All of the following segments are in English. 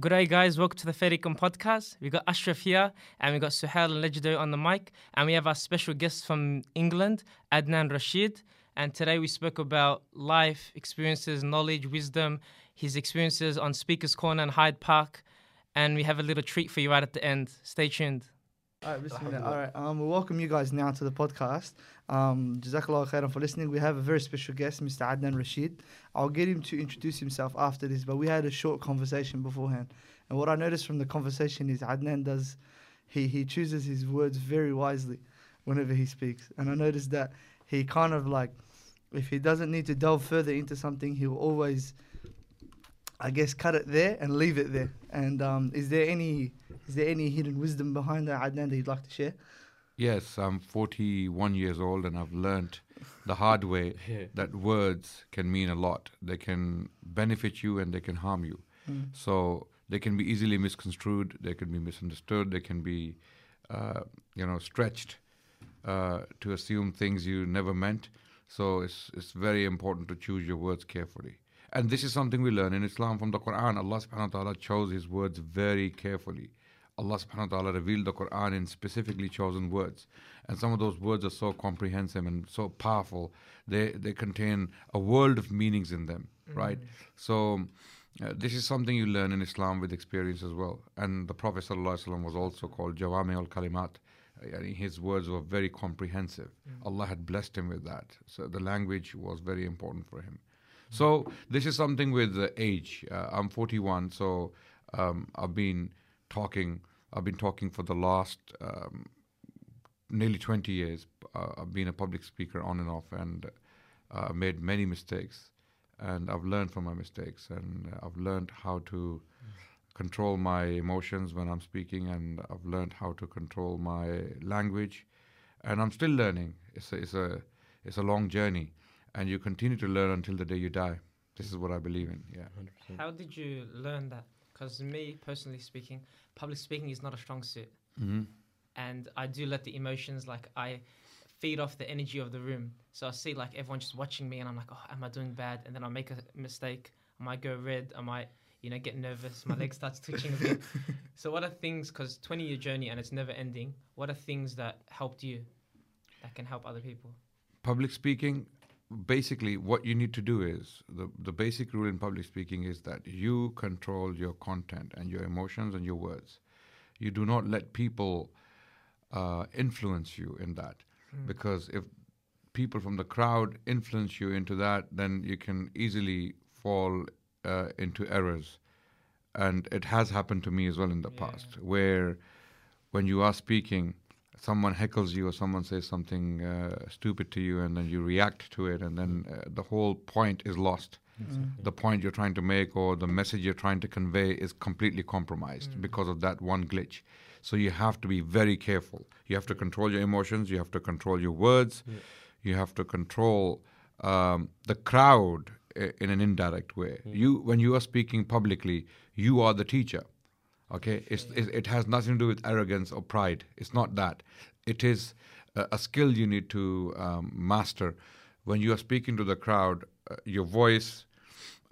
Good day, guys. Welcome to the Fair Dinkum podcast. We got Ashraf here, and we got Suhail and Legendary on the mic, and we have our special guest from England, Adnan Rashid. And today we spoke about life experiences, knowledge, wisdom, his experiences on Speaker's Corner and Hyde Park, and we have a little treat for you right at the end. Stay tuned. All right, bismillah. All right, um, we welcome you guys now to the podcast. Um, Jazakallah khairan for listening. We have a very special guest, Mr. Adnan Rashid. I'll get him to introduce himself after this, but we had a short conversation beforehand. And what I noticed from the conversation is Adnan does, he, he chooses his words very wisely whenever he speaks. And I noticed that he kind of like, if he doesn't need to delve further into something, he'll always, I guess, cut it there and leave it there. And um, is there any is there any hidden wisdom behind that, Adnan, that you'd like to share? Yes, I'm 41 years old and I've learned the hard way that words can mean a lot. They can benefit you and they can harm you. Mm. So they can be easily misconstrued, they can be misunderstood, they can be, uh, you know, stretched uh, to assume things you never meant. So it's, it's very important to choose your words carefully. And this is something we learn in Islam from the Quran. Allah subhanahu wa ta'ala chose His words very carefully. Allah subhanahu wa ta'ala revealed the Quran in specifically chosen words. And some of those words are so comprehensive and so powerful. They, they contain a world of meanings in them, right? So uh, this is something you learn in Islam with experience as well. And the Prophet ﷺ was also called Jawami al Kalimat. His words were very comprehensive. Allah had blessed him with that. So the language was very important for him. So this is something with age. Uh, I'm 41, so um, I've been talking. I've been talking for the last um, nearly 20 years. Uh, I've been a public speaker on and off, and uh, made many mistakes. And I've learned from my mistakes, and I've learned how to control my emotions when I'm speaking, and I've learned how to control my language, and I'm still learning. It's a, it's a it's a long journey, and you continue to learn until the day you die. This is what I believe in. Yeah. How did you learn that? Because me, personally speaking, public speaking is not a strong suit. hmm and I do let the emotions like I feed off the energy of the room. So I see like everyone just watching me, and I'm like, oh, am I doing bad? And then I make a mistake. I might go red. I might, you know, get nervous. My leg starts twitching a bit. So what are things? Because 20 year journey and it's never ending. What are things that helped you that can help other people? Public speaking, basically, what you need to do is the the basic rule in public speaking is that you control your content and your emotions and your words. You do not let people uh, influence you in that, because if people from the crowd influence you into that, then you can easily fall uh, into errors. And it has happened to me as well in the Yeah. past, where when you are speaking, someone heckles you or someone says something uh, stupid to you, and then you react to it, and then uh, the whole point is lost. The point you're trying to make or the message you're trying to convey is completely compromised because of that one glitch. So you have to be very careful. You have to control your emotions. You have to control your words. You have to control um, the crowd in an indirect way. You, when you are speaking publicly, you are the teacher. Okay, it's, it, it has nothing to do with arrogance or pride. It's not that. It is a, a skill you need to um, master. When you are speaking to the crowd, uh, your voice,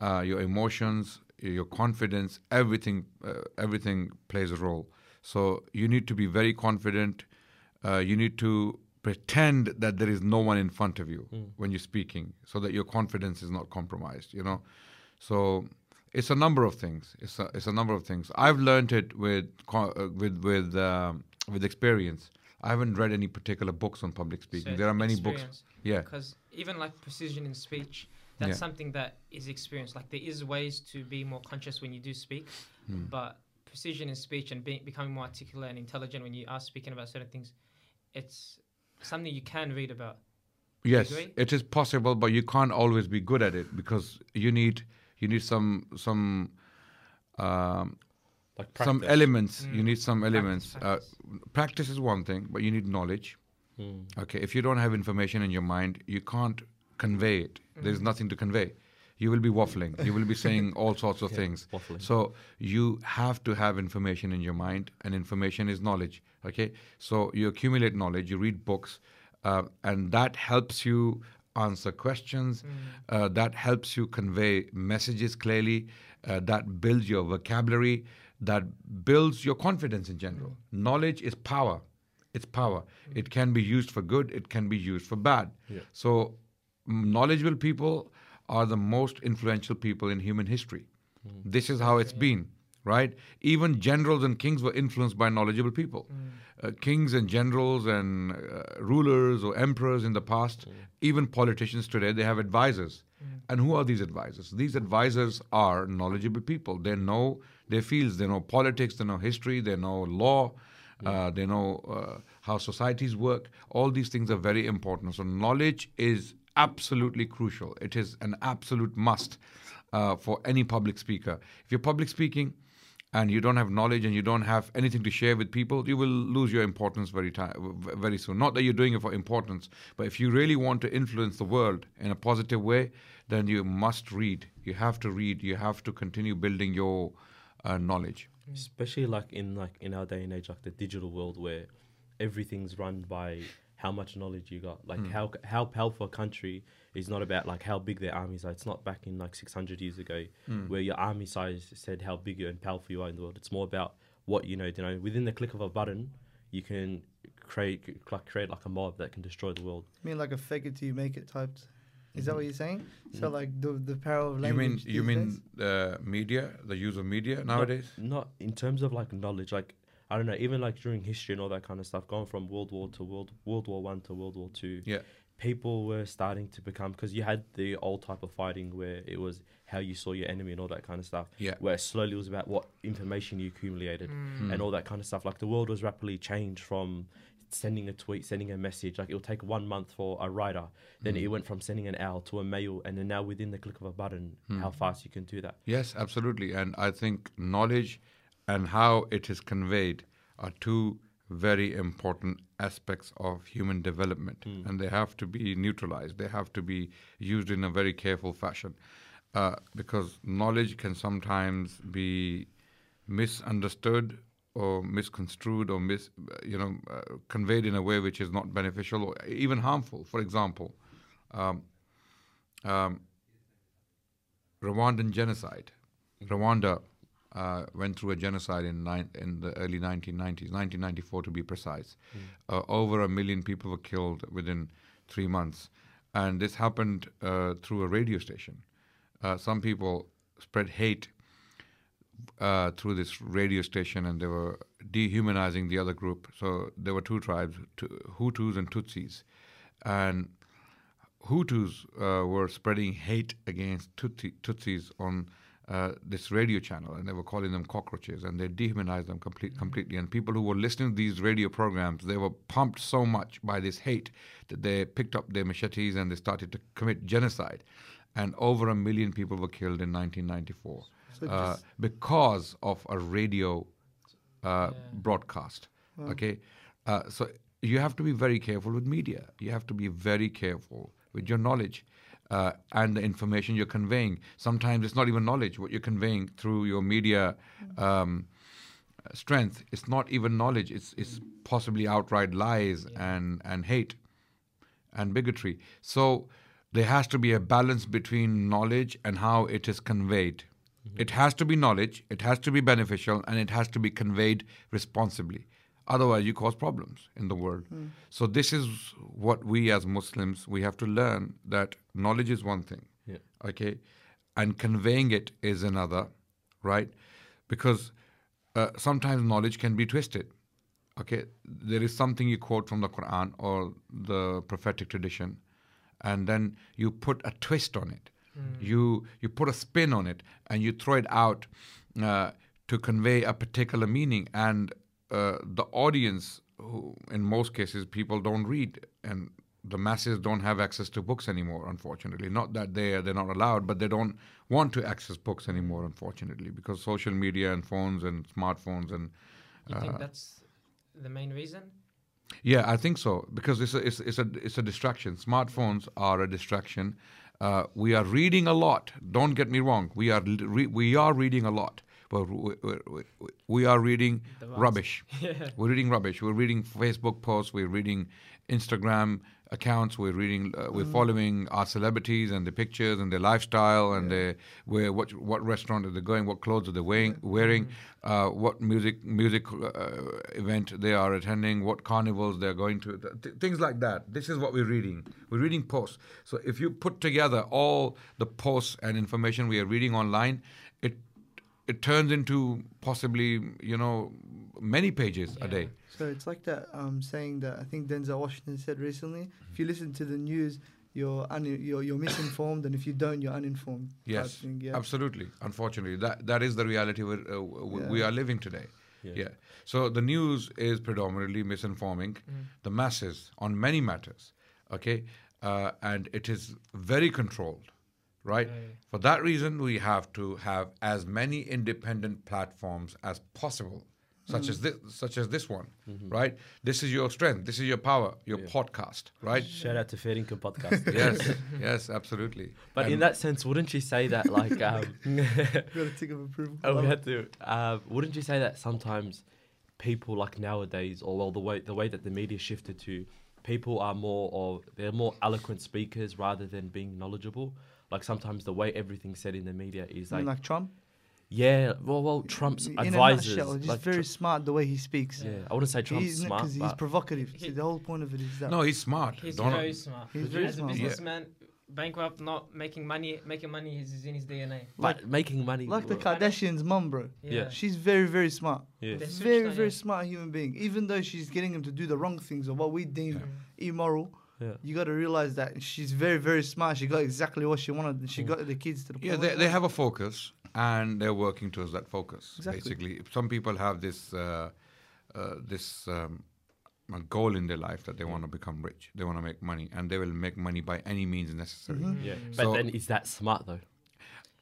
uh, your emotions, your confidence, everything, uh, everything plays a role. So you need to be very confident. Uh, you need to pretend that there is no one in front of you when you're speaking, so that your confidence is not compromised. You know, so it's a number of things. It's a, it's a number of things. I've learned it with uh, with with um, with experience. I haven't read any particular books on public speaking. So there are many books. Yeah. Because even like precision in speech, that's Yeah. something that is experienced. Like there is ways to be more conscious when you do speak, Hmm. but precision in speech and being, becoming more articulate and intelligent when you are speaking about certain things, it's something you can read about. Yes, it is possible, but you can't always be good at it because you need you need some some um, Like some practice. elements. You Mm. need some elements. practice. Uh, practice is one thing, but you need knowledge. Mm. Okay, if you don't have information in your mind, you can't convey it. There's Mm. nothing to convey. You will be waffling. You will be saying all sorts of Yeah, things. waffling. So you have to have information in your mind, and information is knowledge. Okay, so you accumulate knowledge. You read books, uh, and that helps you answer questions. Uh, that helps you convey messages clearly, uh, that builds your vocabulary, that builds your confidence in general. Knowledge is power. It's power. It can be used for good, it can be used for bad. So, mm, knowledgeable people are the most influential people in human history. This is how it's been, right? Even generals and kings were influenced by knowledgeable people. Uh, kings and generals and uh, rulers or emperors in the past, even politicians today, they have advisors. And who are these advisors? These advisors are knowledgeable people. They know their fields, they know politics, they know history, they know law, uh, they know uh, how societies work. All these things are very important. So, knowledge is absolutely crucial. It is an absolute must uh, for any public speaker. If you're public speaking, and you don't have knowledge and you don't have anything to share with people, you will lose your importance very time, very soon. Not that you're doing it for importance, but if you really want to influence the world in a positive way, then you must read. You have to read. You have to continue building your uh, knowledge. especially like in like in our day and age like the digital world where everything's run by how much knowledge you got like how how powerful a country is not about like how big their armies are it's not back in like 600 years ago where your army size said how big and powerful you are in the world it's more about what you know you know within the click of a button you can create like create like a mob that can destroy the world I mean, like a fake it till you make it type. Is that what you're saying? So, like the the power of Mm-hmm. You mean you mean days? the media, the use of media nowadays? not in terms of like knowledge like i don't know even like during history and all that kind of stuff going from world war to world world war one to world war two Yeah. People were starting to become because you had the old type of fighting where it was how you saw your enemy and all that kind of stuff Yeah. where slowly it was about what information you accumulated Hmm. and all that kind of stuff like the world was rapidly changed from sending a tweet sending a message like it'll take one month for a writer then Hmm. it went from sending an owl to a mail and then now within the click of a button Hmm. how fast you can do that Yes, absolutely. And I think knowledge and how it is conveyed are two very important aspects of human development. And they have to be neutralized, they have to be used in a very careful fashion. Uh, because knowledge can sometimes be misunderstood or misconstrued or mis, you know, uh, conveyed in a way which is not beneficial or even harmful. For example, um, um, Rwandan genocide. Rwanda uh, went through a genocide in, nine, in the early 1990s, 1994 to be precise. Uh, over a million people were killed within three months. And this happened uh, through a radio station. Uh, some people spread hate uh, through this radio station and they were dehumanizing the other group. So there were two tribes, Tu- Hutus and Tutsis. And Hutus uh, were spreading hate against Tutsi, Tutsis on uh, this radio channel, and they were calling them cockroaches, and they dehumanized them complete, completely. And people who were listening to these radio programs, they were pumped so much by this hate that they picked up their machetes and they started to commit genocide. And over a million people were killed in 1994 So uh, because of a radio uh, Yeah. broadcast. Okay, uh, so you have to be very careful with media. You have to be very careful with your knowledge uh, and the information you're conveying. Sometimes it's not even knowledge what you're conveying through your media um, strength. It's not even knowledge. It's it's possibly outright lies and and hate and bigotry. So there has to be a balance between knowledge and how it is conveyed. It has to be knowledge, it has to be beneficial, and it has to be conveyed responsibly. Otherwise, you cause problems in the world. So this is what we as Muslims we have to learn that knowledge is one thing, Yeah. okay, and conveying it is another, right? Because uh, sometimes knowledge can be twisted. Okay, there is something you quote from the Quran or the prophetic tradition, and then you put a twist on it. You you put a spin on it, and you throw it out uh, to convey a particular meaning. And uh, the audience, who in most cases people don't read, and the masses don't have access to books anymore. Unfortunately, not that they they're not allowed, but they don't want to access books anymore. Unfortunately, because social media and phones and smartphones and You Uh, think that's the main reason? yeah, I think so because it's a, it's, it's a it's a distraction. Smartphones are a distraction. Uh, we are reading a lot. Don't get me wrong. We are re- we are reading a lot, but we, we, we- we are reading rubbish. Yeah. We're reading rubbish. We're reading Facebook posts. We're reading Instagram accounts. We're reading, uh, we're Mm. following our celebrities and their pictures and their lifestyle and Yeah. their where what what restaurant are they going, what clothes are they wearing, wearing uh, what music music uh, event they are attending, what carnivals they're going to, th- things like that. This is what we're reading. We're reading posts. So if you put together all the posts and information we are reading online, it it turns into possibly you know many pages a day. So it's like that um, saying that I think Denzel Washington said recently. If you listen to the news, you're un- you're, you're misinformed, and if you don't, you're uninformed. Yes, thing, yeah. absolutely. Unfortunately, that that is the reality we're, uh, w- we are living today. Yeah. Yeah. So the news is predominantly misinforming the masses on many matters. Okay, uh, and it is very controlled, right? Very. For that reason, we have to have as many independent platforms as possible, such as this, such as this one, right? This is your strength. This is your power. Your Yeah. podcast, right? Shout out to Fair Dinkum Podcast. yes, yes, absolutely. But in that sense, wouldn't you say that like um, Got a tick of approval. oh, we had to? Uh, wouldn't you say that sometimes people like nowadays, or well, the way the way that the media shifted to, people are more of they're more eloquent speakers rather than being knowledgeable. Like sometimes the way everything's said in the media is it. I mean, like, like Trump. yeah, well, well, Trump's in advisors, a nutshell, he's like, very Tru- smart the way he speaks. yeah, I wouldn't say Trump's he's, smart, he's but provocative. He- See, the whole point of it is that. no, he's smart. He's Donald- very smart. He's very As smart. a Yeah. businessman, bankrupt, not making money. Making money is is in his DNA. but making money, like the Kardashians' mum, bro. Yeah. She's very, very smart. yeah. Very, very smart human being. Even though she's getting him to do the wrong things or what we deem Mm. immoral, yeah. you got to realize that she's very, very smart. She got exactly what she wanted. She Mm. got the kids to the Yeah, they, they have a focus and they're working towards that focus. Exactly. Basically, some people have this uh, uh, this um, a goal in their life that they want to become rich. They want to make money, and they will make money by any means necessary. Mhm. Yeah, Mm. but So- then is that smart though?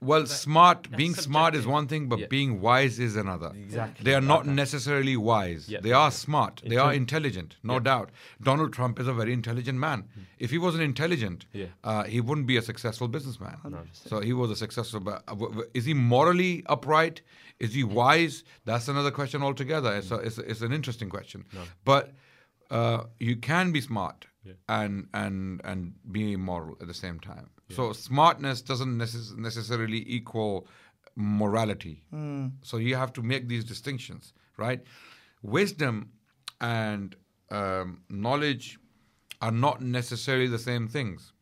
Well, But smart, that's being smart is one thing, but Yeah. being wise is another. Exactly. They are not Okay. necessarily wise. Yeah. They are smart. They are intelligent, no Yeah. doubt. Donald Trump is a very intelligent man. If he wasn't intelligent, Yeah. uh, he wouldn't be a successful businessman. 100%. So he was a successful. But uh, w- w- is he morally upright? Is he wise? That's another question altogether. It's, a, it's, a, it's an interesting question. No. But uh, you can be smart Yeah. and and and be immoral at the same time. So smartness doesn't necess- necessarily equal morality. Mm. So you have to make these distinctions, right? Wisdom and um, knowledge are not necessarily the same things.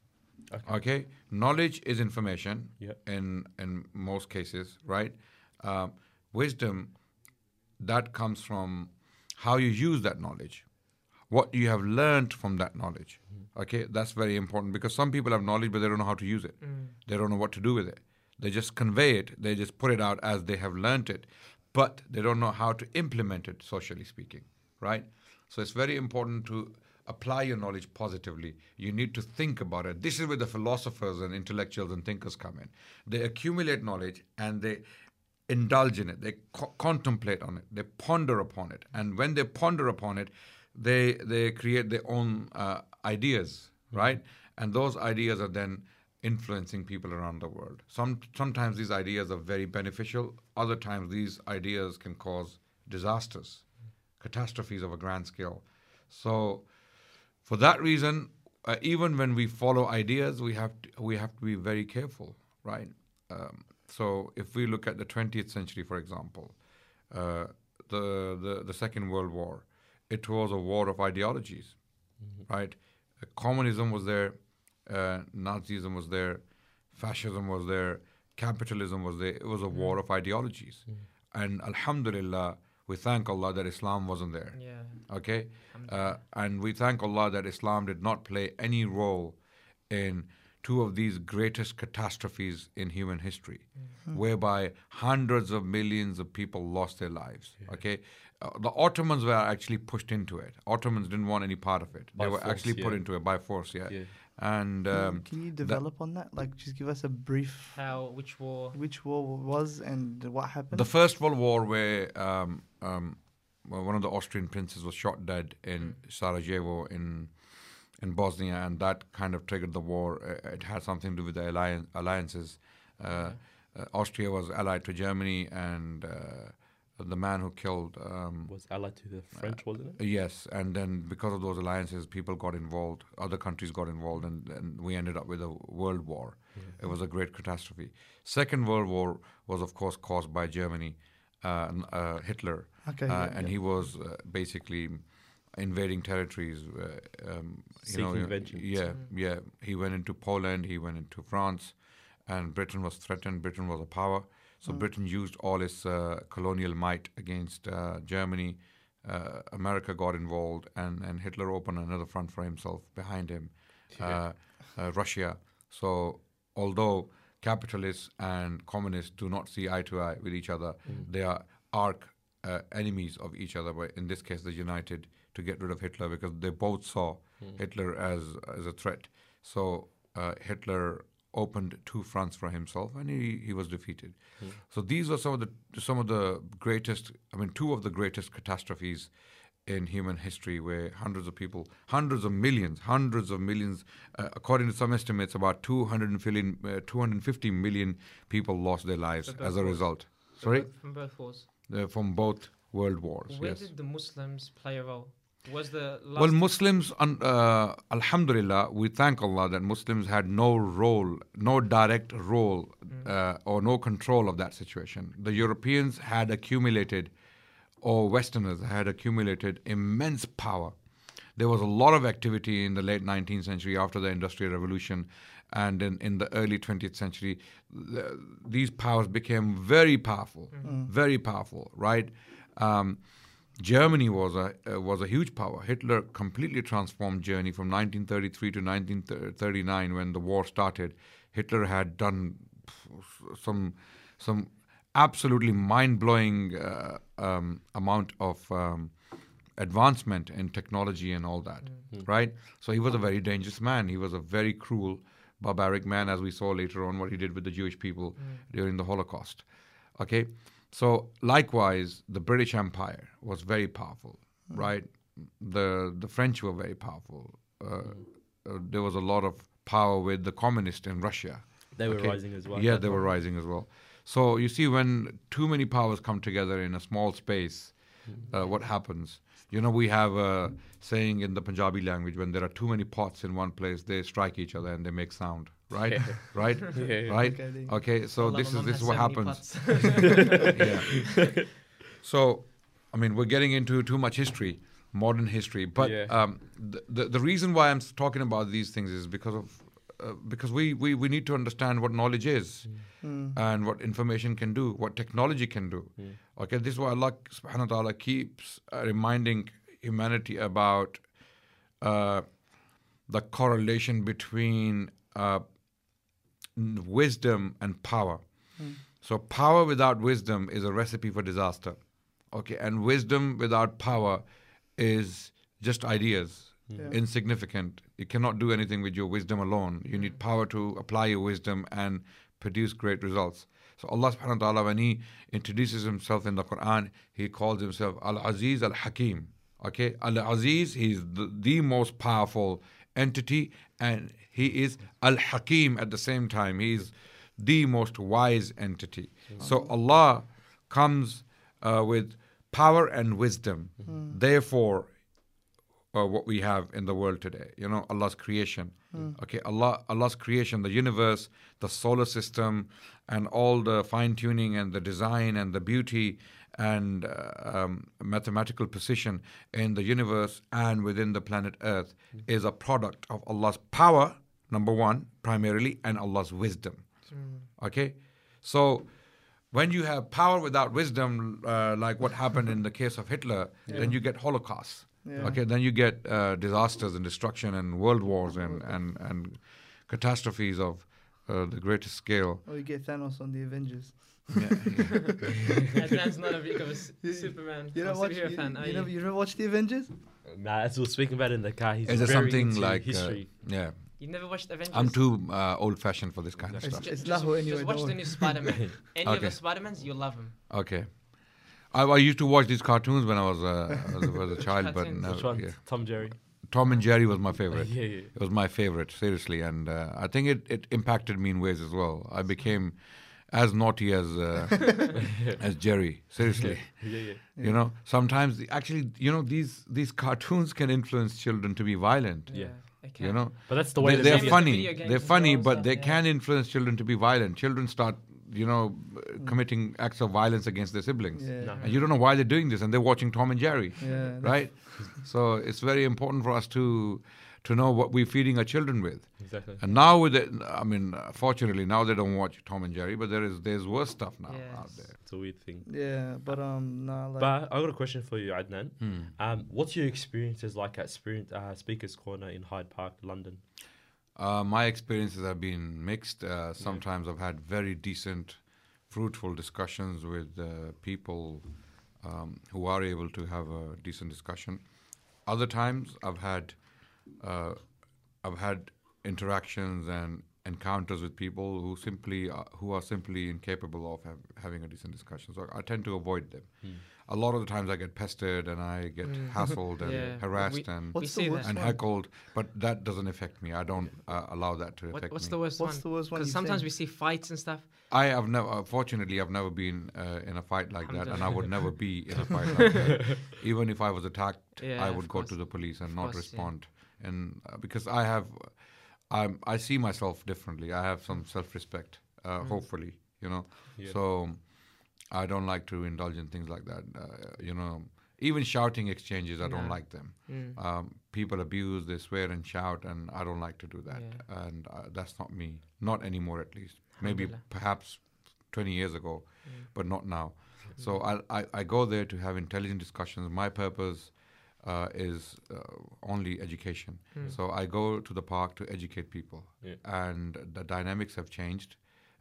Okay. Okay, knowledge is information Yeah. in in most cases, right? Um, wisdom that comes from how you use that knowledge, what you have learned from that knowledge. Okay, that's very important because some people have knowledge but they don't know how to use it. Mm. They don't know what to do with it. They just convey it. They just put it out as they have learnt it, but they don't know how to implement it, socially speaking, right? So it's very important to apply your knowledge positively. You need to think about it. This is where the philosophers and intellectuals and thinkers come in. They accumulate knowledge and they indulge in it. They co- contemplate on it. They ponder upon it. And when they ponder upon it, they they create their own uh, ideas, right? And those ideas are then influencing people around the world. Some sometimes these ideas are very beneficial. Other times these ideas can cause disasters, catastrophes of a grand scale. So, for that reason, uh, even when we follow ideas, we have to, we have to be very careful, right? Um, so, if we look at the 20th century, for example, uh, the, the the Second World War, it was a war of ideologies, right? Uh, communism was there, uh, Nazism was there, fascism was there, capitalism was there. It was a war of ideologies, and Alhamdulillah, we thank Allah that Islam wasn't there. Yeah. Okay, uh, and we thank Allah that Islam did not play any role in two of these greatest catastrophes in human history, whereby hundreds of millions of people lost their lives. Okay, uh, the Ottomans were actually pushed into it. Ottomans didn't want any part of it. By they were force, actually put into it by force. Yeah, Yeah. and Can, um, can you develop on that? Like, just give us a brief. How? Which war? Which war was and what happened? The First World War, where um, um, well, one of the Austrian princes was shot dead in Sarajevo in in Bosnia, and that kind of triggered the war. Uh, It had something to do with the alliance, alliances. Uh, uh, Austria was allied to Germany, and uh, the man who killed. Um, Was allied to the French, wasn't it? Yes, and then because of those alliances, people got involved, other countries got involved, and, and we ended up with a world war. It was a great catastrophe. Second World War was, of course, caused by Germany, uh, uh, Hitler, Okay. uh, yeah, and yeah. he was uh, basically invading territories. Uh, um, you know, uh, vengeance. yeah, yeah. He went into Poland, he went into France, and Britain was threatened. Britain was a power, so Britain used all its uh, colonial might against uh, Germany. Uh, America got involved, and, and Hitler opened another front for himself behind him, uh, uh, Russia. So, although capitalists and communists do not see eye to eye with each other, they are arch uh, enemies of each other. But in this case, they united to get rid of Hitler because they both saw Hitler as as a threat. So uh, Hitler opened two fronts for himself, and he, he was defeated. So these were some of the some of the greatest. I mean, two of the greatest catastrophes in human history, where hundreds of people, hundreds of millions, hundreds of millions, uh, according to some estimates, about 200 million, uh, 250 million people lost their lives as a wars. result. Sorry, From both wars. uh, from both world wars. Where yes. did the Muslims play a role? Was the Well, Muslims, uh, Alhamdulillah, we thank Allah that Muslims had no role, no direct role, uh, or no control of that situation. The Europeans had accumulated, or Westerners had accumulated immense power. There was a lot of activity in the late 19th century after the Industrial Revolution, and in, in the early 20th century, the, these powers became very powerful, very powerful, right? Um, Germany was a uh, was a huge power. Hitler completely transformed Germany from 1933 to 1939 when the war started. Hitler had done some some absolutely mind blowing uh, um, amount of um, advancement in technology and all that, right? So he was a very dangerous man. He was a very cruel, barbaric man, as we saw later on what he did with the Jewish people during the Holocaust. Okay, so likewise, the British Empire was very powerful, right? The the French were very powerful. Uh, uh, there was a lot of power with the communists in Russia. They were Okay. rising as well. Yeah, they were rising as well. So you see, when too many powers come together in a small space, uh, what happens? You know, we have a saying in the Punjabi language: when there are too many pots in one place, they strike each other and they make sound. Right, right, Yeah. right. Okay. Okay, so Allah, this is this is what happens. yeah. So, I mean, we're getting into too much history, modern history. But Yeah. um, the, the the reason why I'm talking about these things is because of uh, because we, we we need to understand what knowledge is Mm. and what information can do, what technology can do. Okay, this is why Allah Subhanahu wa Taala keeps uh, reminding humanity about uh, the correlation between uh, n- wisdom and power. Hmm. So power without wisdom is a recipe for disaster. Okay, and wisdom without power is just ideas, hmm. Yeah. insignificant. You cannot do anything with your wisdom alone. You need hmm. power to apply your wisdom and produce great results. So Allah subhanahu wa ta'ala, when He introduces Himself in the Quran, He calls Himself Al Aziz Al Hakim. Okay, Al Aziz, He's the, the most powerful entity, and He is Al Hakim at the same time. He is the most wise entity. So Allah comes uh, with power and wisdom. Therefore, uh, what we have in the world today. You know, Allah's creation. Okay, Allah, Allah's creation, the universe, the solar system, and all the fine tuning and the design and the beauty and uh, um, mathematical precision in the universe and within the planet Earth is a product of Allah's power, number one, primarily, and Allah's wisdom. Okay, so when you have power without wisdom, uh, like what happened in the case of Hitler, then you get Holocaust. Yeah. Okay, then you get uh, disasters and destruction and world wars and, and, and catastrophes of uh, the greatest scale. Or you get Thanos on the Avengers. Adnan's not a big of a s- Superman You or know what? superhero You, fan, you, you? never, you never watched the Avengers? Nah, as we were speaking about it in the car, he's Is there something into like uh, yeah? You never watched Avengers? I'm too uh, old-fashioned for this kind of It's, stuff. it's just, anyway. just watch the new Spider-Man. Any of the Spider-Mans, you'll love them. Okay. I, I used to watch these cartoons when I was, uh, was, was a child, but cartoons? no, Which one? yeah. Tom Jerry. Tom and Jerry was my favorite. yeah, yeah. It was my favorite, seriously, and uh, I think it, it impacted me in ways as well. I became as naughty as uh, as Jerry. Seriously, yeah, yeah. you know. Sometimes the, actually, you know, these these cartoons can influence children to be violent. Yeah. okay. You know, But that's the way they, the they're funny. They're funny, well, but so, they yeah. can influence children to be violent. Children start, you know, uh, committing acts of violence against their siblings, Yeah. No. and you don't know why they're doing this, and they're watching Tom and Jerry, Yeah. right? so it's very important for us to to know what we're feeding our children with. Exactly. And now with it, I mean, uh, fortunately, now they don't watch Tom and Jerry, but there is there's worse stuff now out there. It's a weird thing. Yeah, but um, nah, like, But I got a question for you, Adnan. Hmm. Um, what's your experiences like at Spirit, uh, Speaker's Corner in Hyde Park, London? Uh, my experiences have been mixed. Uh, sometimes I've had very decent, fruitful discussions with uh, people um, who are able to have a decent discussion. Other times I've had uh, I've had interactions and encounters with people who simply uh, who are simply incapable of have, having a decent discussion. So I tend to avoid them. A lot of the times I get pestered and I get Mm. hassled and Yeah. harassed We- and What's we the see worst that. and heckled, but that doesn't affect me. I don't uh, allow that to affect What, what's me. the worst What's one? the worst one? Because sometimes seen? we see fights and stuff. I have never, uh, fortunately, I've never been uh, in a fight like that, and I would never be in a fight like that. Even if I was attacked, Yeah, I would go course. to the police and Of not course, yeah. Respond. And uh, because I have, I'm, I see myself differently. I have some self-respect. Uh, Mm. Hopefully, you know. Yeah. So I don't like to indulge in things like that. Uh, you know, even shouting exchanges, I don't like them. Mm. Um, people abuse, they swear and shout, and I don't like to do that. Yeah. And uh, that's not me. Not anymore, at least. Maybe perhaps 20 years ago, Mm. but not now. So I, I, I go there to have intelligent discussions. My purpose uh, is uh, only education. Mm. So I go to the park to educate people, Yeah. and the dynamics have changed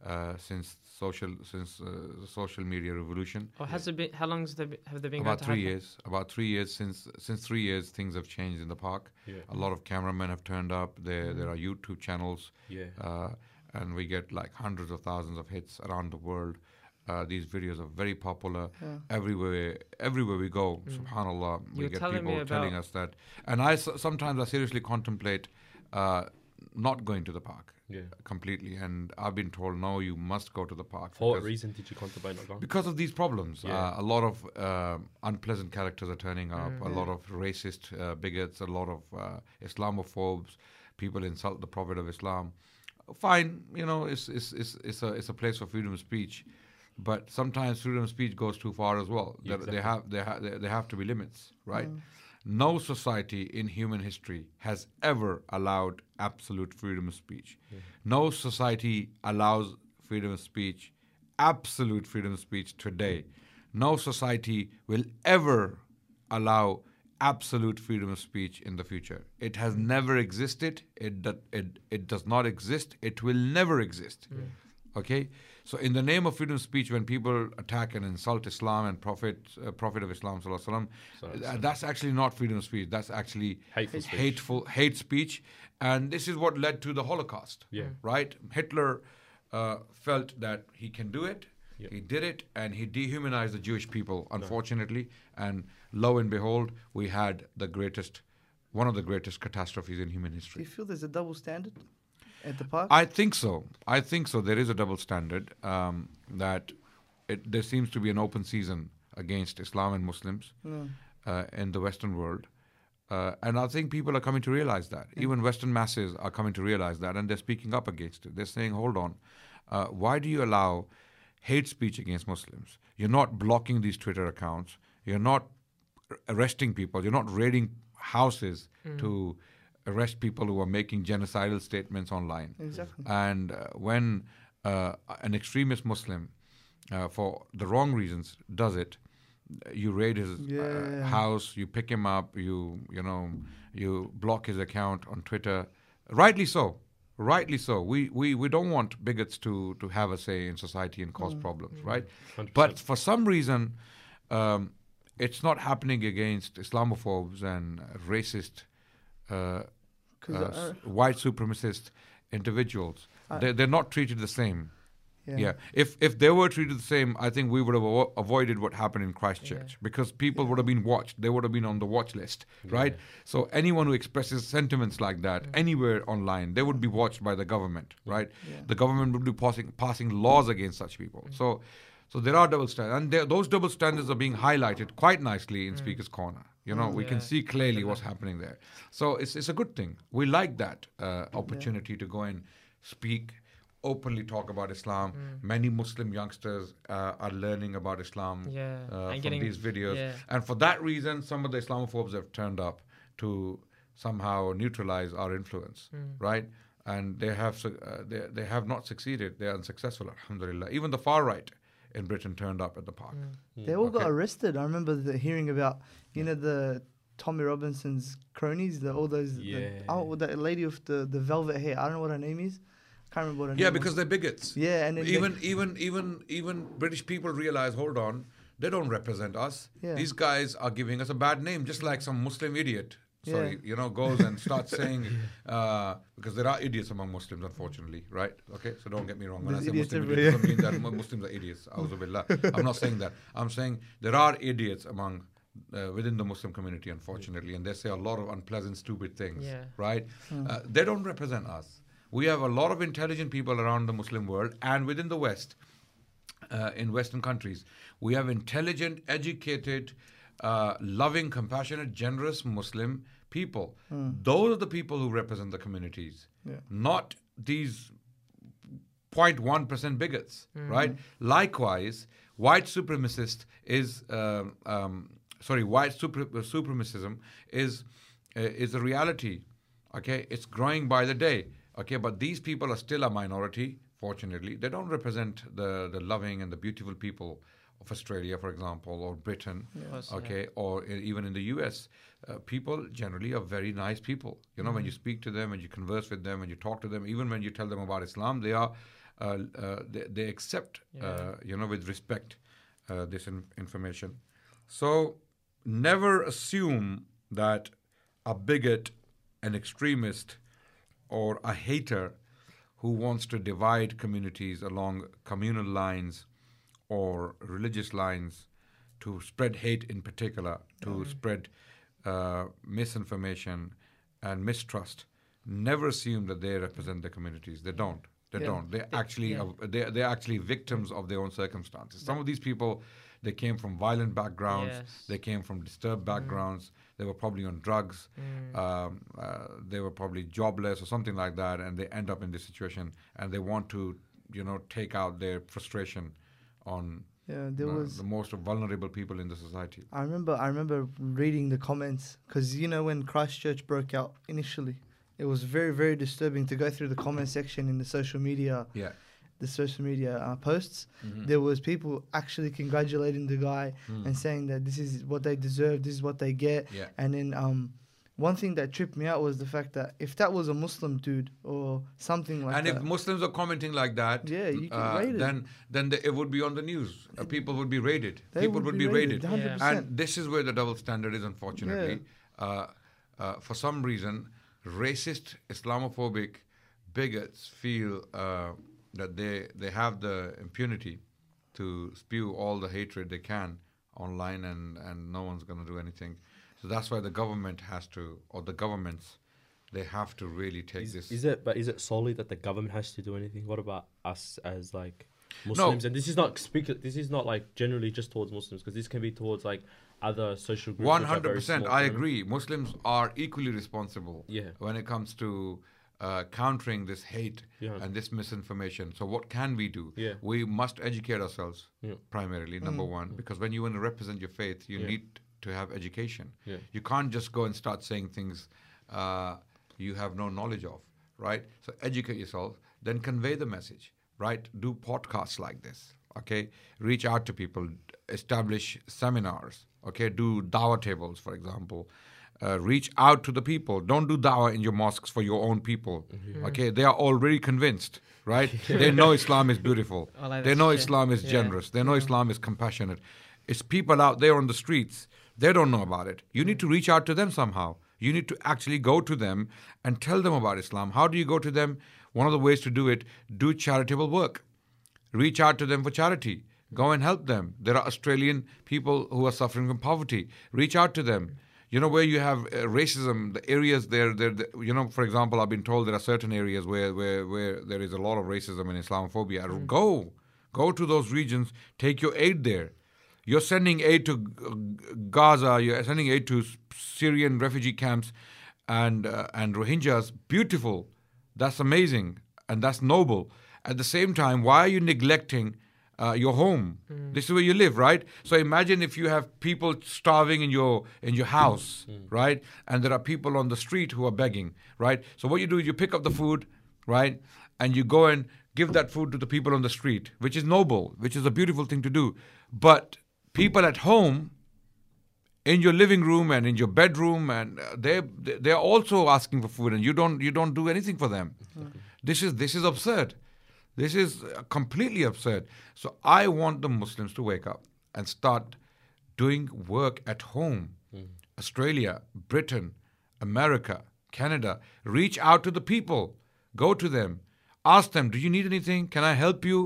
uh, since social since uh, social media revolution. Or has it been? How long has they been, have they been About going to three Hyde years. About three years since since three years, things have changed in the park. Yeah. A lot of cameramen have turned up. There there Mhm. are YouTube channels, Yeah. uh, and we get like hundreds of thousands of hits around the world. Uh, these videos are very popular Yeah. everywhere. Everywhere we go, Mm. Subhanallah, we were get telling people telling us that. And I s- sometimes I seriously contemplate uh, not going to the park Yeah. completely. And I've been told, no, you must go to the park. For what because- reason did you contemplate not going? because of these problems, Yeah. uh, a lot of uh, unpleasant characters are turning up. Mm. A Yeah. lot of racist uh, bigots. A lot of uh, Islamophobes. People insult the Prophet of Islam. Fine, you know, it's it's it's it's a it's a place for freedom of speech, but sometimes freedom of speech goes too far as well. Yeah, There- They have there ha- there there have to be limits, right? Mm. No society in human history has ever allowed absolute freedom of speech. Yeah. No society allows freedom of speech, absolute freedom of speech today. No society will ever allow absolute freedom of speech in the future. It has never existed. It, it, it does not exist. It will never exist. Okay? So, in the name of freedom of speech, when people attack and insult Islam and Prophet, uh, Prophet of Islam, sallallahu alaihi wasallam, uh, that's actually not freedom of speech. That's actually Hateful speech. hateful hate speech, and this is what led to the Holocaust. Yeah. Right? Hitler uh, felt that he can do it. Yeah. He did it, and he dehumanized the Jewish people. Unfortunately, and lo and behold, we had the greatest, one of the greatest catastrophes in human history. Do you feel there's a double standard at the park? I think so. I think so. There is a double standard um, that it, there seems to be an open season against Islam and Muslims No. uh, in the Western world. Uh, and I think people are coming to realize that. Even Western masses are coming to realize that, and they're speaking up against it. They're saying, hold on, uh, why do you allow hate speech against Muslims? You're not blocking these Twitter accounts. You're not arresting people. You're not raiding houses to arrest people who are making genocidal statements online. Exactly. And uh, when uh, an extremist Muslim, uh, for the wrong reasons, does it, you raid his Yeah. uh, house, you pick him up, you you know, you block his account on Twitter. Rightly so. Rightly so. We, we, we don't want bigots to, to have a say in society and cause problems, right? 100%. But for some reason, um, it's not happening against Islamophobes and racist, uh, 'Cause, uh, uh, white supremacist individuals. I- they're, they're not treated the same. Yeah. If if they were treated the same, I think we would have avo- avoided what happened in Christchurch because people would have been watched. They would have been on the watch list, right? So anyone who expresses sentiments like that anywhere online, they would be watched by the government, right? Yeah. The government would be passing passing laws against such people. So. So there are double standards, and those double standards are being highlighted quite nicely in Speaker's Corner. You know, we can see clearly what's happening there. So it's it's a good thing. We like that uh, opportunity to go and speak, openly talk about Islam. Many Muslim youngsters uh, are learning about Islam Yeah, uh, from getting- these videos, yeah. and for that reason, some of the Islamophobes have turned up to somehow neutralize our influence, right? And they have su- uh, they, they have not succeeded. They are unsuccessful. Alhamdulillah. Even the far right in Britain turned up at the park. Mm. They all got arrested. I remember the, hearing about, you know, the Tommy Robinson's cronies, the all those. Yeah. The, oh, that lady with the, the velvet hair. I don't know what her name is. Can't remember what her Yeah, name Yeah, because was. they're bigots. Yeah, and then they- even even even even British people realize, hold on, they don't represent us. Yeah. These guys are giving us a bad name, just like some Muslim idiot. Sorry, Yeah. you know, goes and starts saying uh, because there are idiots among Muslims, unfortunately, right? Okay, so don't get me wrong. When There's I say Muslim doesn't mean that Muslims are idiots. I'm not saying that. I'm saying there are idiots among. Uh, within the Muslim community, unfortunately, and they say a lot of unpleasant, stupid things, Yeah. right? Hmm. Uh, they don't represent us. We have a lot of intelligent people around the Muslim world and within the West, uh, in Western countries. We have intelligent, educated, uh, loving, compassionate, generous Muslim people. Those are the people who represent the communities, Yeah. not these 0.1% bigots, right? Likewise, white supremacist is, um, um, sorry, white super, supremacism is, uh, is a reality, okay? It's growing by the day, okay? But these people are still a minority, fortunately. They don't represent the, the loving and the beautiful people of Australia, for example, or Britain, yeah. okay, or e- even in the US. Uh, people generally are very nice people. You know, when you speak to them, when you converse with them, when you talk to them, even when you tell them about Islam, they are uh, uh, they, they accept, uh, you know, with respect uh, this in- information. So never assume that a bigot, an extremist, or a hater who wants to divide communities along communal lines or religious lines to spread hate in particular, to spread uh, misinformation and mistrust. Never assume that they represent the communities. They don't. They Yeah. don't. They actually yeah. are, they they're actually victims of their own circumstances. Some of these people, they came from violent backgrounds. Yes. They came from disturbed backgrounds. They were probably on drugs. Um, uh, they were probably jobless or something like that, and they end up in this situation, and they want to, you know, take out their frustration on Yeah, there the, was. the most vulnerable people in the society. I remember. I remember reading the comments because you know when Christchurch broke out initially, it was very very disturbing to go through the comment section in the social media, Yeah. the social media uh, posts. Mm-hmm. There was people actually congratulating the guy Mm. and saying that this is what they deserve, this is what they get. Yeah. And then um, one thing that tripped me out was the fact that if that was a Muslim dude or something like and that, and if Muslims are commenting like that, Yeah, you get uh, raided. then then the, it would be on the news. Uh, people would be raided. they people would, be raided. 100%. And this is where the double standard is, unfortunately. Uh, uh, for some reason, racist, Islamophobic bigots feel uh, that they, they have the impunity to spew all the hatred they can online and, and no one's going to do anything. So that's why the government has to, or the governments, they have to really take Is, this. is it? But is it solely that the government has to do anything? What about us as like Muslims? No. And this is not speak. This is not like generally just towards Muslims because this can be towards like other social groups. One hundred percent, I agree. Muslims are equally responsible. Yeah. When it comes to uh, countering this hate Yeah. and this misinformation, so what can we do? Yeah. We must educate ourselves Yeah. primarily. Number one, because when you want to represent your faith, you need to have education. Yeah. You can't just go and start saying things uh, you have no knowledge of, right? So educate yourself, then convey the message, right? Do podcasts like this, okay? Reach out to people, establish seminars, okay? Do dawah tables, for example. Uh, reach out to the people. Don't do dawah in your mosques for your own people. Okay, they are already convinced, right? they know Islam is beautiful. Like they know. Islam is Yeah. generous. They know Islam is compassionate. It's people out there on the streets. They don't know about it. You need to reach out to them somehow. You need to actually go to them and tell them about Islam. How do you go to them? One of the ways to do it, do charitable work. Reach out to them for charity. Go and help them. There are Australian people who are suffering from poverty. Reach out to them. You know where you have uh, racism, the areas there, there, there, you know, for example, I've been told there are certain areas where, where, where there is a lot of racism and Islamophobia. Go, go to those regions. Take your aid there. You're sending aid to Gaza. You're sending aid to Syrian refugee camps and uh, and Rohingyas. Beautiful. That's amazing and that's noble. At the same time, why are you neglecting uh, your home? This is where you live, right? So imagine if you have people starving in your in your house, right? And there are people on the street who are begging, right? So what you do is you pick up the food, right? And you go and give that food to the people on the street, which is noble, which is a beautiful thing to do. But people at home in your living room and in your bedroom and uh, they they're also asking for food and you don't you don't do anything for them. This is this is absurd. This is uh, completely absurd. So i want the muslims to wake up and start doing work at home. Australia britain america canada. Reach out to the people. Go to them. Ask them do you need anything? Can i help you?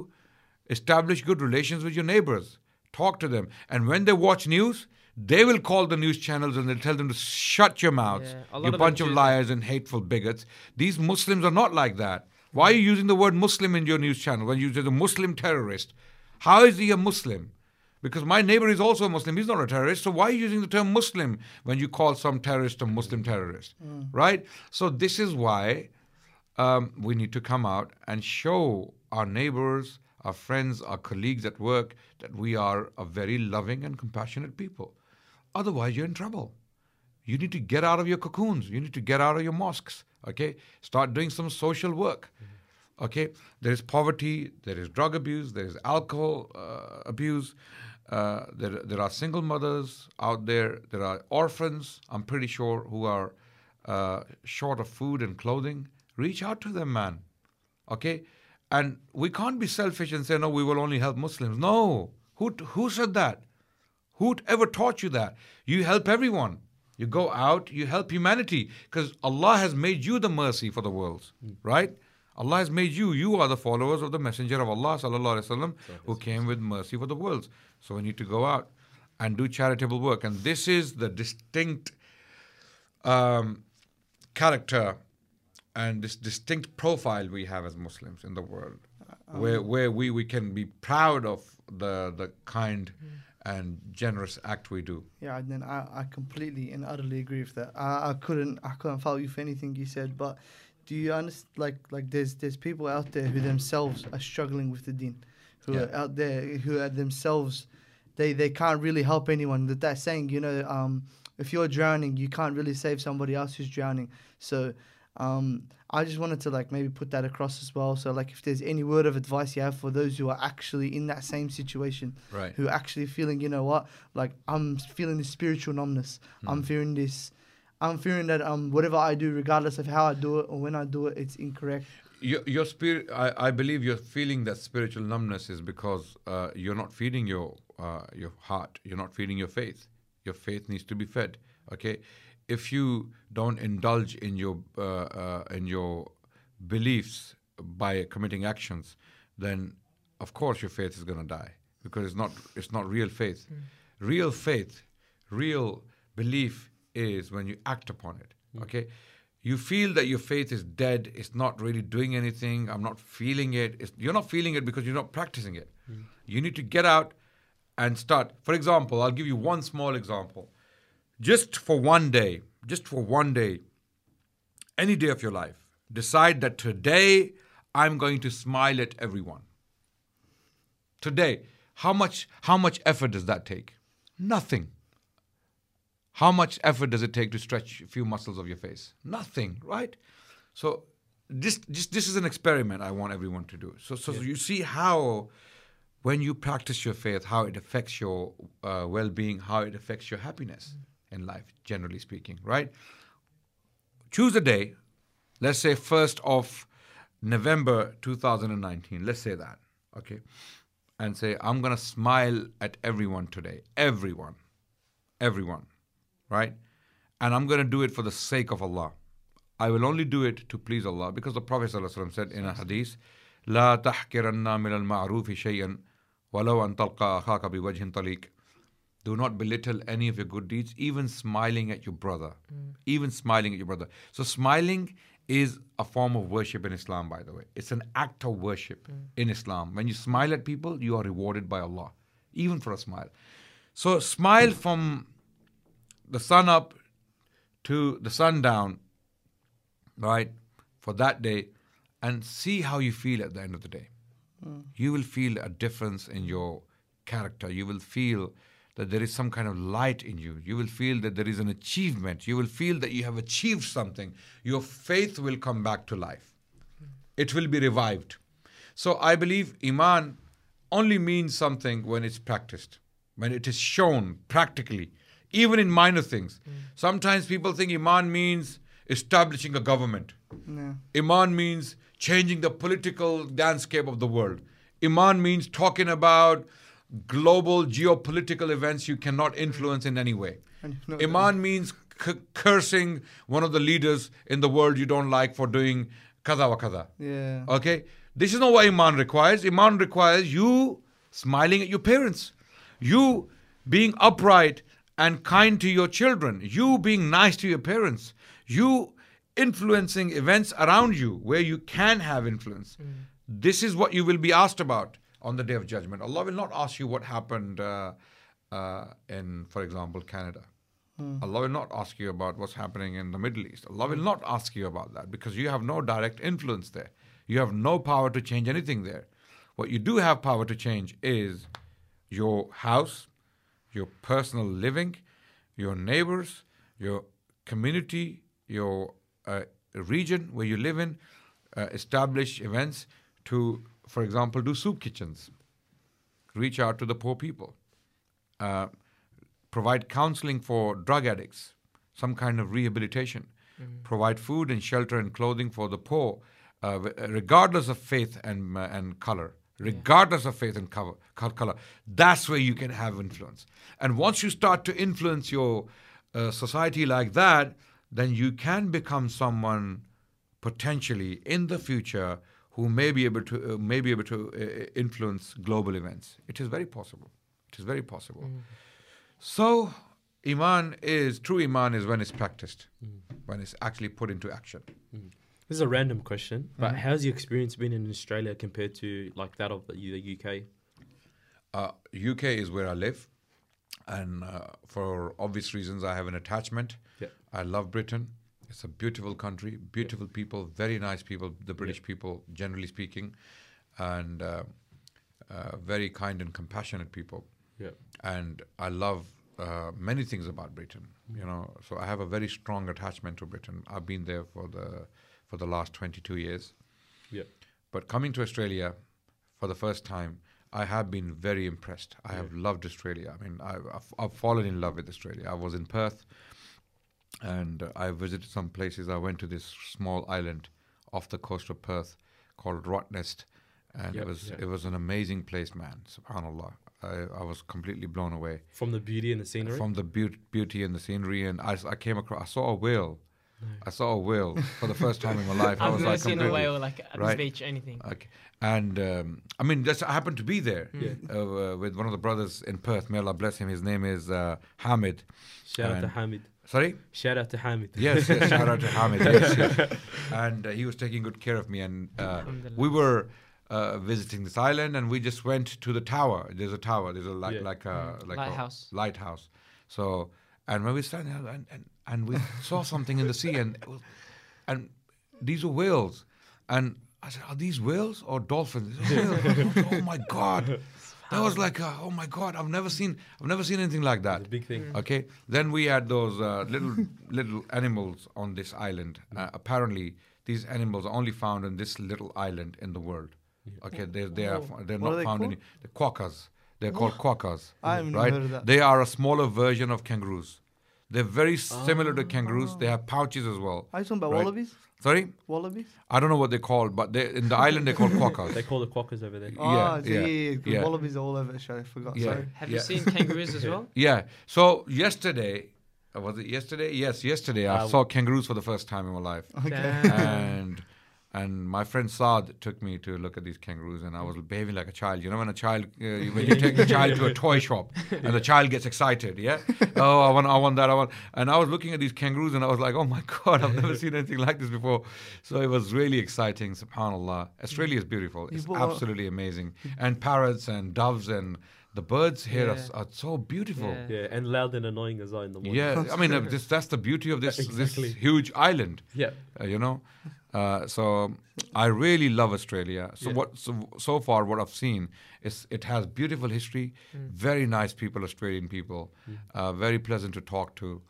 Establish good relations with your neighbors talk to them. And when they watch news they will call the news channels and they'll tell them to shut your mouths Yeah, you of bunch of liars and hateful bigots. These muslims are not like that. Why are you using the word muslim in your news channel when you say the muslim terrorist? How is he a muslim? Because my neighbor is also a muslim. He's not a terrorist. So why are you using the term muslim when you call some terrorist a muslim terrorist? Right? So this is why um, we need to come out and show our neighbors, our friends, our colleagues at work that we are a very loving and compassionate people. Otherwise, you're in trouble. You need to get out of your cocoons. You need to get out of your mosques. Okay, start doing some social work. Okay, there is poverty, there is drug abuse, there is alcohol uh, abuse. Uh, there, there are single mothers out there. There are orphans. I'm pretty sure who are uh, short of food and clothing. Reach out to them, man. Okay, and we can't be selfish and say no. We will only help Muslims. No, who who said that? Who ever taught you that? You help everyone. You go out, you help humanity because Allah has made you the mercy for the worlds, right? Allah has made you. You are the followers of the Messenger of Allah, sallallahu alaihi wasallam, who came with mercy for the worlds. So we need to go out and do charitable work, and this is the distinct um, character and this distinct profile we have as Muslims in the world, uh, where um, where we, we can be proud of the the kind hmm. and generous act we do. Yeah, and then I, I completely and utterly agree with that. I, I couldn't I couldn't fault you for anything you said, but do you understand? Like like there's there's people out there who themselves are struggling with the deen, who Yeah. are out there who are themselves, they they can't really help anyone. That that saying, you know, um, if you're drowning, you can't really save somebody else who's drowning. So. Um, I just wanted to like maybe put that across as well. So like, if there's any word of advice you have for those who are actually in that same situation, Right. who are actually feeling, you know what, like I'm feeling this spiritual numbness. I'm feeling this. I'm feeling that um whatever I do, regardless of how I do it or when I do it, it's incorrect. Your, your spirit, I, I believe you're feeling that spiritual numbness is because uh, you're not feeding your uh, your heart. You're not feeding your faith. Your faith needs to be fed. Okay, if you don't indulge in your uh, uh, in your beliefs by committing actions, then of course your faith is going to die because it's not it's not real faith. Real faith, real belief is when you act upon it. Okay, you feel that your faith is dead. It's not really doing anything. I'm not feeling it. It's, you're not feeling it because you're not practicing it. You need to get out and start. For example, I'll give you one small example. Just for one day, just for one day, any day of your life, decide that today I'm going to smile at everyone. Today, how much how much effort does that take? Nothing. How much effort does it take to stretch a few muscles of your face? Nothing, right? So this this this is an experiment I want everyone to do. So so you see how when you practice your faith, how it affects your uh, well-being, how it affects your happiness in life, generally speaking, right? Choose a day, let's say first of November 2019. Let's say that, okay, and say I'm gonna smile at everyone today, everyone, everyone, right? And I'm gonna do it for the sake of Allah. I will only do it to please Allah because the Prophet ﷺ said in a hadith لا تحقرن من المعروف شيئا ولو أن تلقى أخاك بوجه طليق do not belittle any of your good deeds, even smiling at your brother. Mm. Even smiling at your brother. So, smiling is a form of worship in Islam, by the way. It's an act of worship mm. in Islam. When you smile at people, you are rewarded by Allah, even for a smile. So, smile from the sun up to the sundown, right, for that day, and see how you feel at the end of the day. Mm. You will feel a difference in your character. You will feel that there is some kind of light in you. You will feel that there is an achievement. You will feel that you have achieved something. Your faith will come back to life. It will be revived. So I believe Iman only means something when it's practiced, when it is shown practically, even in minor things. Hmm. Sometimes people think Iman means establishing a government. Yeah. Iman means changing the political landscape of the world. Iman means talking about global geopolitical events you cannot influence in any way. And you know Iman means c- cursing one of the leaders in the world you don't like for doing kada wa kada. Yeah. Okay? This is not what Iman requires. Iman requires you smiling at your parents, you being upright and kind to your children, you being nice to your parents, you influencing events around you where you can have influence. Mm. This is what you will be asked about on the day of judgment. Allah will not ask you what happened uh, uh, in, for example, Canada. Allah will not ask you about what's happening in the Middle East. Allah will not ask you about that because you have no direct influence there. You have no power to change anything there. What you do have power to change is your house, your personal living, your neighbors, your community, your uh, region where you live in, uh, establish events to, for example, do soup kitchens, reach out to the poor people, uh, provide counseling for drug addicts, some kind of rehabilitation, provide food and shelter and clothing for the poor, uh, regardless of faith and, uh, and color. Regardless of faith and cover, color, that's where you can have influence. And once you start to influence your uh, society like that, then you can become someone potentially in the future who may be able to uh, may be able to uh, influence global events. It is very possible. It is very possible. So, iman is true. Iman is when it's practiced, when it's actually put into action. This is a random question, but how's your experience been in Australia compared to like that of the, the UK? Uh, UK is where I live, and uh, for obvious reasons, I have an attachment. Yeah. I love Britain. It's a beautiful country, beautiful people, very nice people. The British people, generally speaking, and uh, uh, very kind and compassionate people. Yeah. and I love uh, many things about Britain. You know, so I have a very strong attachment to Britain. I've been there for the for the last 22 years. Yeah. But coming to Australia for the first time, I have been very impressed. I have loved Australia. I mean, I, I've, I've fallen in love with Australia. I was in Perth, and uh, I visited some places. I went to this small island off the coast of Perth called Rottnest, and Yep, it was yep. it was an amazing place, man. Subhanallah, I, I was completely blown away From the beauty and the scenery? from the beau- beauty and the scenery. And I, s- I came across, I saw a whale. I saw a whale for the first time in my life. I I've was never like seen a whale like at right. the beach anything. Okay. And um, I mean, just I happened to be there Yeah. uh, uh, with one of the brothers in Perth. May Allah bless him. His name is uh, Hamid. Shout out to Hamid. Sorry? Shout out to Hamid. Yes, yes. Shout out to Hamid. Yes, yes. And uh, he was taking good care of me. And uh, we were uh, visiting this island, and we just went to the tower. There's a tower. There's a like Yeah. like a like Lighthouse. a lighthouse. So, and when we standing there, and, and and we saw something in the sea, and it was, and these were whales, and I said, "Are these whales or dolphins?" Said, "Whales." oh my god, that was like, uh, oh my god, I've never seen, I've never seen anything like that. A big thing. Okay. Then we had those uh, little little animals on this island. Uh, apparently, these animals are only found on this little island in the world. Okay, they they are Whoa. they're What are not they found called? the quokkas. They're called quokkas. I haven't right? heard of that. They are a smaller version of kangaroos. They're very similar to kangaroos. They have pouches as well. Are you talking about Right. wallabies? Sorry, Wallabies? I don't know what they're called, but they in the island they're called quokkas. They call the quackers over there. Oh, Yeah, yeah, yeah, yeah, 'cause yeah. Wallabies are all over Australia. I forgot. Yeah. Sorry. Have Yeah. you seen kangaroos as well? Yeah. So yesterday, uh, was it yesterday? Yes, yesterday I Uh, saw kangaroos for the first time in my life. Okay. Damn. and and my friend Saad took me to look at these kangaroos, and I was behaving like a child. You know, when a child, uh, when you take a child to a toy shop, and the child gets excited, yeah, oh, I want, I want that, I want, and I was looking at these kangaroos, and I was like, oh my god, I've never seen anything like this before. So it was really exciting. Subhanallah, Australia is beautiful. It's absolutely amazing, and parrots and doves and the birds here are, Yeah. are so beautiful. Yeah. Yeah, and loud and annoying as well in the morning. Yeah, I mean, uh, this, that's the beauty of this Exactly. this huge island Yeah. uh, you know. Uh, so I really love Australia. So Yeah. what so, so far what I've seen is it has beautiful history, very nice people, Australian people, uh, very pleasant to talk to,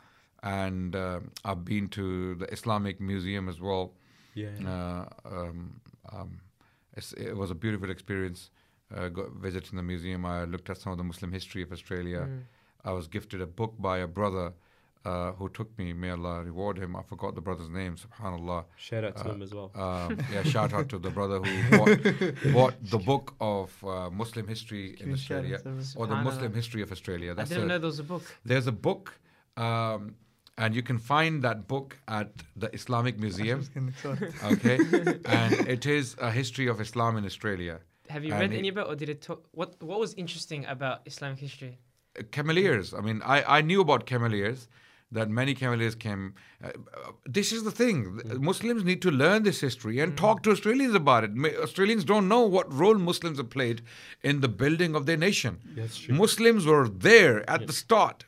and uh, I've been to the Islamic Museum as well. Yeah. Uh, um, um, it's, it was a beautiful experience. Uh, go, visiting the museum, I looked at some of the Muslim history of Australia. I was gifted a book by a brother uh, who took me. May Allah reward him. I forgot the brother's name. Subhanallah. Shout out to Uh, him as well. Um, yeah, shout out to the brother who bought, bought the book of uh, Muslim history Give in Australia, or the Muslim history of Australia. I That's didn't a- know there was a book. there's a book, um, and you can find that book at the Islamic Museum. Okay, and it is a history of Islam in Australia. Have you And read it- any about, or did it talk? What What was interesting about Islamic history? Cameliers. I mean, I, I knew about cameliers. That many cameliers came. Uh, uh, this is the thing. The Muslims need to learn this history and talk to Australians about it. Australians don't know what role Muslims have played in the building of their nation. That's true. Muslims were there at the start,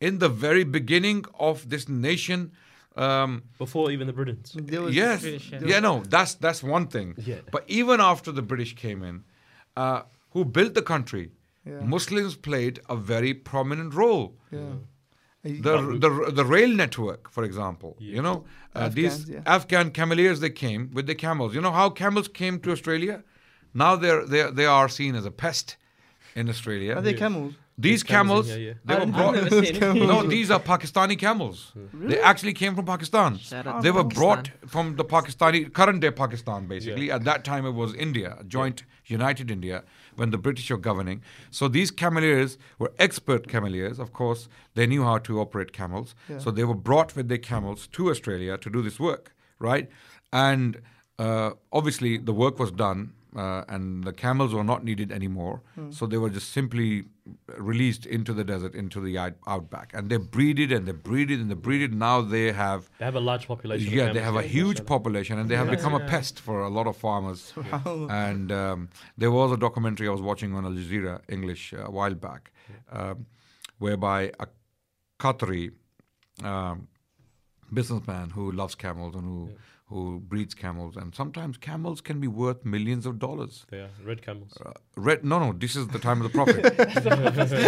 in the very beginning of this nation. Um, Before even the Britons. There was- yes, British, yeah. yeah. no, that's that's one thing. Yeah. But even after the British came in, uh, who built the country, Yeah. Muslims played a very prominent role. Yeah. The, the the rail network, for example, Yeah. you know, uh, these yeah. Afghan cameliers they came with the camels. You know how camels came to Australia? Now they're they they are seen as a pest in Australia. Are they camels? These camels camels, in yeah. they I were brought. know I've those never seen camels. No, these are Pakistani camels. They actually came from Pakistan. Shout They were Pakistan. brought from the Pakistani, current day Pakistan, basically. At that time, it was India, a joint united India, when the British were governing. So these cameliers were expert cameliers, of course. They knew how to operate camels. Yeah. So they were brought with their camels to Australia to do this work, right? And uh, obviously, the work was done. Uh, and the camels were not needed anymore, so they were just simply released into the desert, into the outback, and they breeded and they breeded and they breeded. Now they have They have a large population. of yeah, they camels have a huge population, and they have become a pest for a lot of farmers. Subhanallah. and um, there was a documentary I was watching on Al Jazeera English uh, a while back, um, whereby a Qatari um, businessman who loves camels and who who breeds camels, and sometimes camels can be worth millions of dollars. They are red camels. Uh, red? No, no. This is the time of the prophet.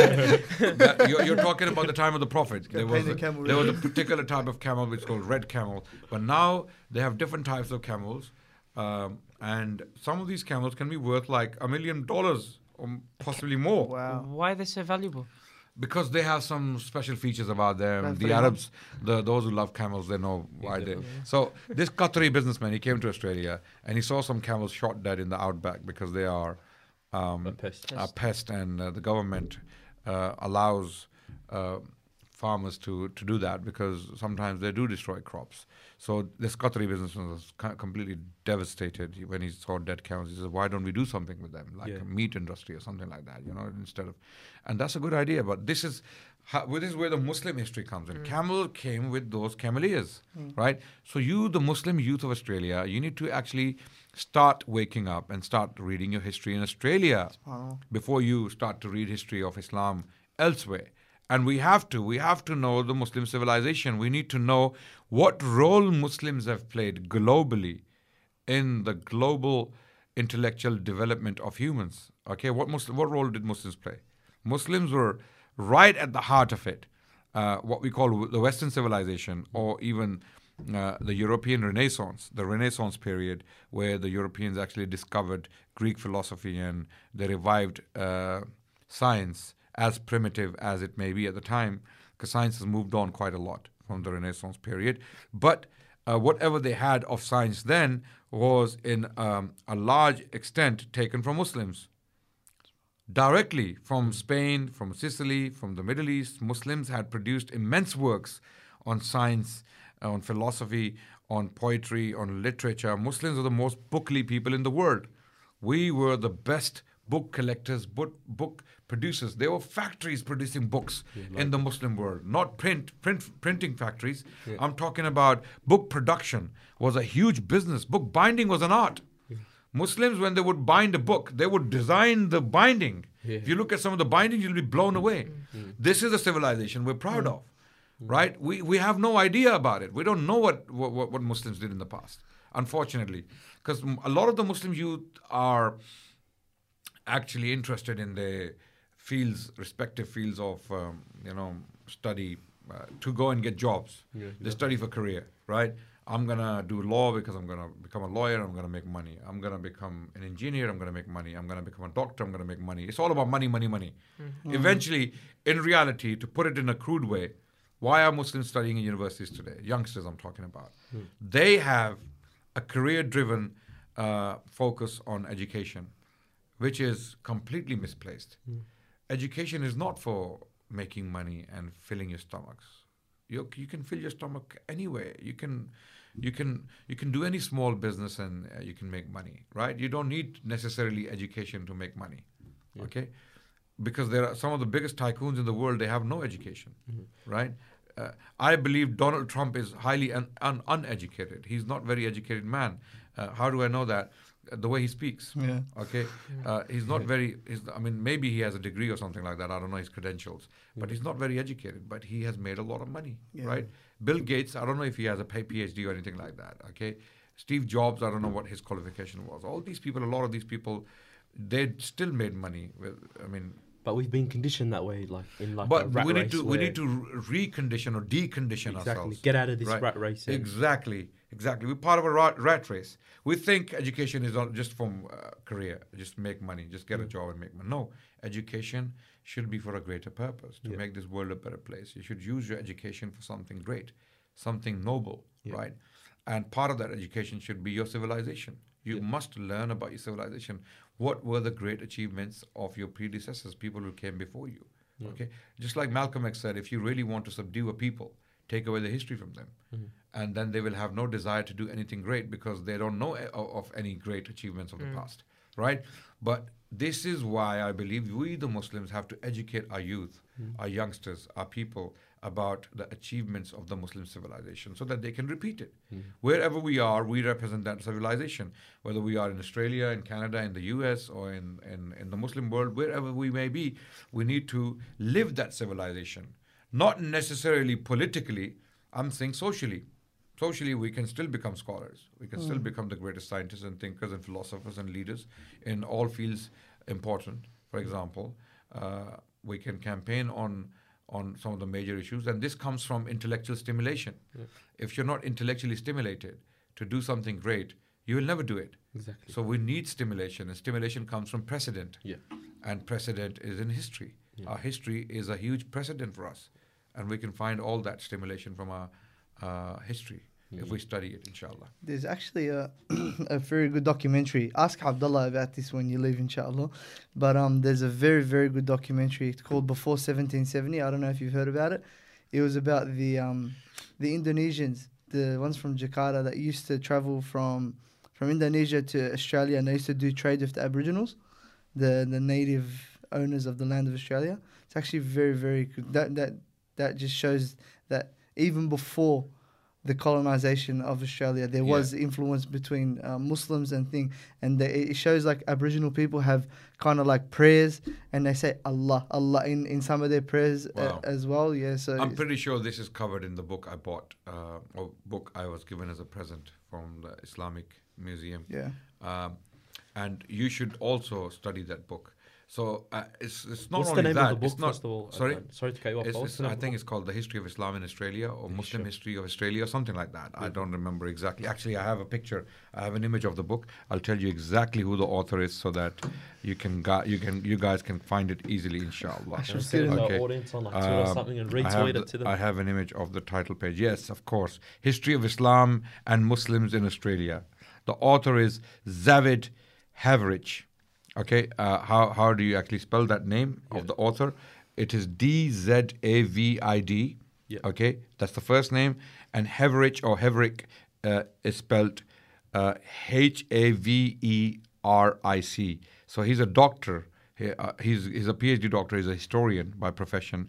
That- you're, you're talking about the time of the prophet. There was, paint a, the camel there was a particular type of camel which is called red camel, but now they have different types of camels, um, and some of these camels can be worth like a million dollars or possibly more Wow. Why are they so valuable? Because they have some special features about them. That's the Arabs, the those who love camels, they know why they. So this Qatari businessman, he came to Australia and he saw some camels shot dead in the outback because they are um, A pest. a pest, and uh, the government uh, allows uh, farmers to, to do that because sometimes they do destroy crops. So this Qatari businessman was completely devastated when he saw dead camels. He said, "Why don't we do something with them, like Yeah. a meat industry or something like that? You know, instead of." And that's a good idea. But this is how, this is where the Muslim history comes in. Hmm. Camel came with those cameliers, hmm. right? So you, the Muslim youth of Australia, you need to actually start waking up and start reading your history in Australia Subhanallah. before you start to read history of Islam elsewhere. And we have to, we have to know the Muslim civilization. We need to know what role Muslims have played globally in the global intellectual development of humans. Okay, what Muslim, what role did Muslims play? Muslims were right at the heart of it. Uh, what we call the Western civilization, or even uh, the European Renaissance, the Renaissance period, where the Europeans actually discovered Greek philosophy and they revived uh, science, as primitive as it may be at the time, because science has moved on quite a lot from the Renaissance period. But uh, whatever they had of science then was, in um, a large extent, taken from Muslims directly from Spain, from Sicily, from the Middle East. Muslims had produced immense works on science, on philosophy, on poetry, on literature. Muslims are the most bookly people in the world. We were the best book collectors, book, book producers. There were factories producing books in the Muslim world, not print, print printing factories. I'm talking about book production was a huge business. Book binding was an art. Muslims, when they would bind a book, they would design the binding. If you look at some of the bindings, you'll be blown mm-hmm. away. Mm-hmm. This is a civilization we're proud mm-hmm. of, right? We, we have no idea about it. We don't know what, what, what what Muslims did in the past, unfortunately. Because a lot of the Muslim youth are actually interested in the fields, respective fields of, um, you know, study uh, to go and get jobs. they study for career, right? I'm gonna do law because I'm gonna become a lawyer. I'm gonna make money. I'm gonna become an engineer. I'm gonna make money. I'm gonna become a doctor. I'm gonna make money. It's all about money, money, money. Eventually, in reality, to put it in a crude way, why are Muslims studying in universities today? Youngsters, I'm talking about. They have a career-driven uh, focus on education, which is completely misplaced. Education is not for making money and filling your stomachs. You, you can fill your stomach anywhere. You can, you can, you can do any small business and uh, you can make money, right? You don't need necessarily education to make money, okay? Because there are some of the biggest tycoons in the world. They have no education, right? Uh, I believe Donald Trump is highly un- un- uneducated. He's not very educated man. Uh, how do I know that? Uh, The way he speaks. Yeah. Okay. Uh, he's not very. He's, I mean, maybe he has a degree or something like that. I don't know his credentials, but he's not very educated. But he has made a lot of money, Yeah. right? Bill Gates. I don't know if he has a P- PhD or anything like that. Okay. Steve Jobs. I don't know what his qualification was. All these people. A lot of these people, they still made money. With. I mean, But we've been conditioned that way, like in like a but we need to we need to recondition or decondition exactly ourselves. get out of this Right. rat race. and- Exactly, exactly. We're part of a rat, rat race. We think education is not just from uh, career, just make money, just get a Mm. job and make money. No, education should be for a greater purpose to Yeah. make this world a better place. You should use your education for something great, something noble, Yeah. right? And part of that education should be your civilization. You Yeah. must learn about your civilization. What were the great achievements of your predecessors, people who came before you? Yeah. Okay, just like Malcolm X said, if you really want to subdue a people, take away the history from them, Mhm. and then they will have no desire to do anything great because they don't know a- of, of any great achievements of the Mm. past, right? But this is why I believe we, the Muslims, have to educate our youth, Mm. our youngsters, our people about the achievements of the Muslim civilization so that they can repeat it. Mm. Wherever we are, we represent that civilization. Whether we are in Australia, in Canada, in the US, or in, in, in the Muslim world, wherever we may be, we need to live that civilization. Not necessarily politically, I'm saying socially. Socially, we can still become scholars. We can still Mm. become the greatest scientists and thinkers and philosophers and leaders in all fields important. For example, uh, we can campaign on on some of the major issues, and this comes from intellectual stimulation. Yeah. If you're not intellectually stimulated to do something great, you will never do it. Exactly. So we need stimulation, and stimulation comes from precedent. Yeah. And precedent is in history. Yeah. Our history is a huge precedent for us, and we can find all that stimulation from our uh, history if we study it, inshallah. There's actually a a very good documentary. Ask Abdullah about this when you leave, inshallah. But um, there's a very very good documentary. It's called Before 1770. I don't know if you've heard about it. It was about the um, the Indonesians, the ones from Jakarta that used to travel from from Indonesia to Australia, and they used to do trade with the Aboriginals, the the native owners of the land of Australia. It's actually very very good. That that that just shows that even before the colonization of Australia, there Yeah. was influence between uh, Muslims and thing, and they, it shows like Aboriginal people have kind of like prayers, and they say Allah, Allah in, in some of their prayers uh, Wow. as well. Yeah, so I'm pretty sure this is covered in the book I bought, uh, or book I was given as a present from the Islamic Museum. yeah, Um, and you should also study that book. So uh, it's it's not What's the only name that. of the book, it's not, first of all? Sorry, Adnan? sorry to cut you off. It's- it's- I think it's called the History of Islam in Australia or Yeah, Muslim sure. History of Australia or something like that. I don't remember exactly. Actually, I have a picture. I have an image of the book. I'll tell you exactly who the author is so that you can gu- you can you guys can find it easily, inshallah. I should I get send it it. to Okay. our audience on like Twitter or Um, something and retweet the- it to them? I have an image of the title page. Yes, of course. History of Islam and Muslims in Australia. The author is Dzavid Haveric. Okay, uh, how how do you actually spell that name Yeah. of the author? It is D Z A V I D. Yeah. Okay, that's the first name, and Haverich or Heverick uh, is spelled uh, H A V E R I C. So he's a doctor. He, uh, he's he's a PhD doctor. He's a historian by profession,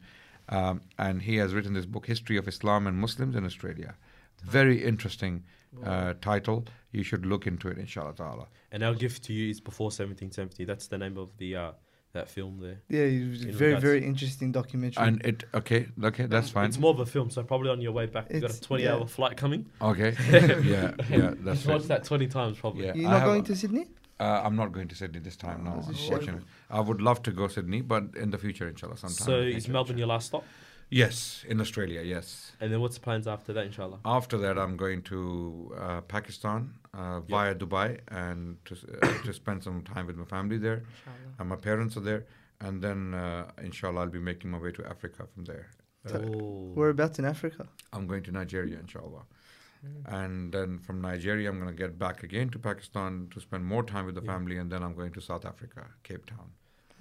um, and he has written this book, History of Islam and Muslims in Australia. Very interesting uh, title. You should look into it, inshallah ta'ala. And our gift to you is before 1770. That's the name of the uh, that film there. Yeah, it was In very regards- very interesting documentary. And it okay, okay, that's fine. It's more of a film, so probably on your way back, you've got a 20 yeah. hour flight coming. Okay, yeah, yeah, that's You've watched that 20 times probably. Yeah, You're not have going a- to Sydney? Uh, I'm not going to Sydney this time. No, Oh, that's a shame. unfortunately. I would love to go Sydney, but in the future, inshallah, sometime. So in is future, Melbourne inshallah. your last stop? Yes, in Australia. Yes. And then what's the plans after that, inshallah? After that, I'm going to uh, Pakistan uh, via Dubai and to uh, to spend some time with my family there. Inshallah. And my parents are there, and then uh, inshallah, I'll be making my way to Africa from there. Uh, Oh. Whereabouts in Africa? I'm going to Nigeria, inshallah. Mm. And then from Nigeria, I'm going to get back again to Pakistan to spend more time with the Yeah. family, and then I'm going to South Africa, Cape Town.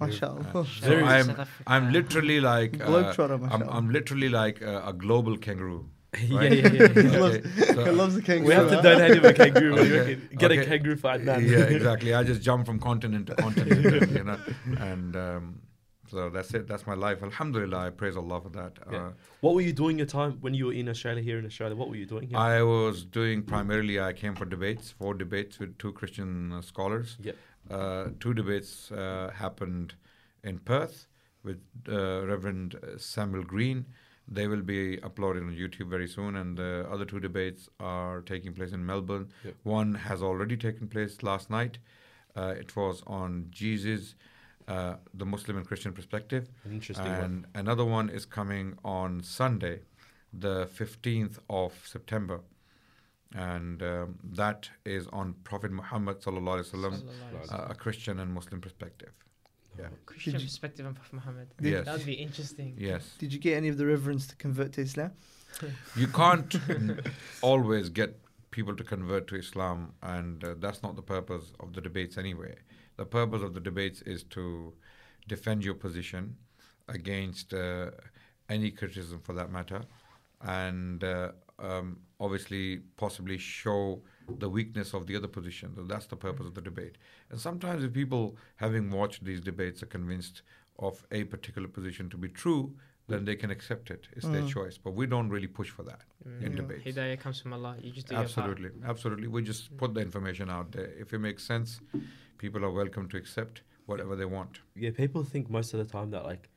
Mashallah. Uh, so I'm I'm literally like uh, I'm. I'm literally like a, a global kangaroo. yeah, right? yeah, yeah. yeah. Okay, so- He loves the kangaroo. We have to huh? donate him a kangaroo. Okay, we. Get okay. a kangaroo for Adnan. yeah, exactly. I just jump from continent to continent, and, you know, and um, so that's it. That's my life. Alhamdulillah, I praise Allah for that. Yeah. Uh, What were you doing your time when you were in Australia, here in Australia? What were you doing here? I was doing primarily. I came for debates, four debates with two Christian uh, scholars. Yep. Uh, two debates uh, happened in Perth with uh, Reverend Samuel Green. They will be uploaded on YouTube very soon, and the other two debates are taking place in Melbourne. Yep. One has already taken place last night. Uh, it was on Jesus, uh, the Muslim and Christian perspective. An interesting one. And another one is coming on Sunday, the 15th of September. And um, that is on Prophet Muhammad sallallahu alaihi wasallam, Sallallahu alaihi uh, a Christian and Muslim perspective. Yeah. Christian you- perspective on Prophet Muhammad. Yes. That would be interesting. Yes. Did you get any of the reverends to convert to Islam? You can't always get people to convert to Islam, and uh, that's not the purpose of the debates anyway. The purpose of the debates is to defend your position against uh, any criticism for that matter, and uh, um, obviously possibly show the weakness of the other position. So that's the purpose of the debate. And sometimes, if people, having watched these debates, are convinced of a particular position to be true, then they can accept it. It's their Mm. choice. But we don't really push for that Mm. in Yeah. debates. Hidayah comes from Allah. You just do your part. Absolutely, absolutely. We just put the information out there. If it makes sense, people are welcome to accept whatever they want. Yeah, people think most of the time that like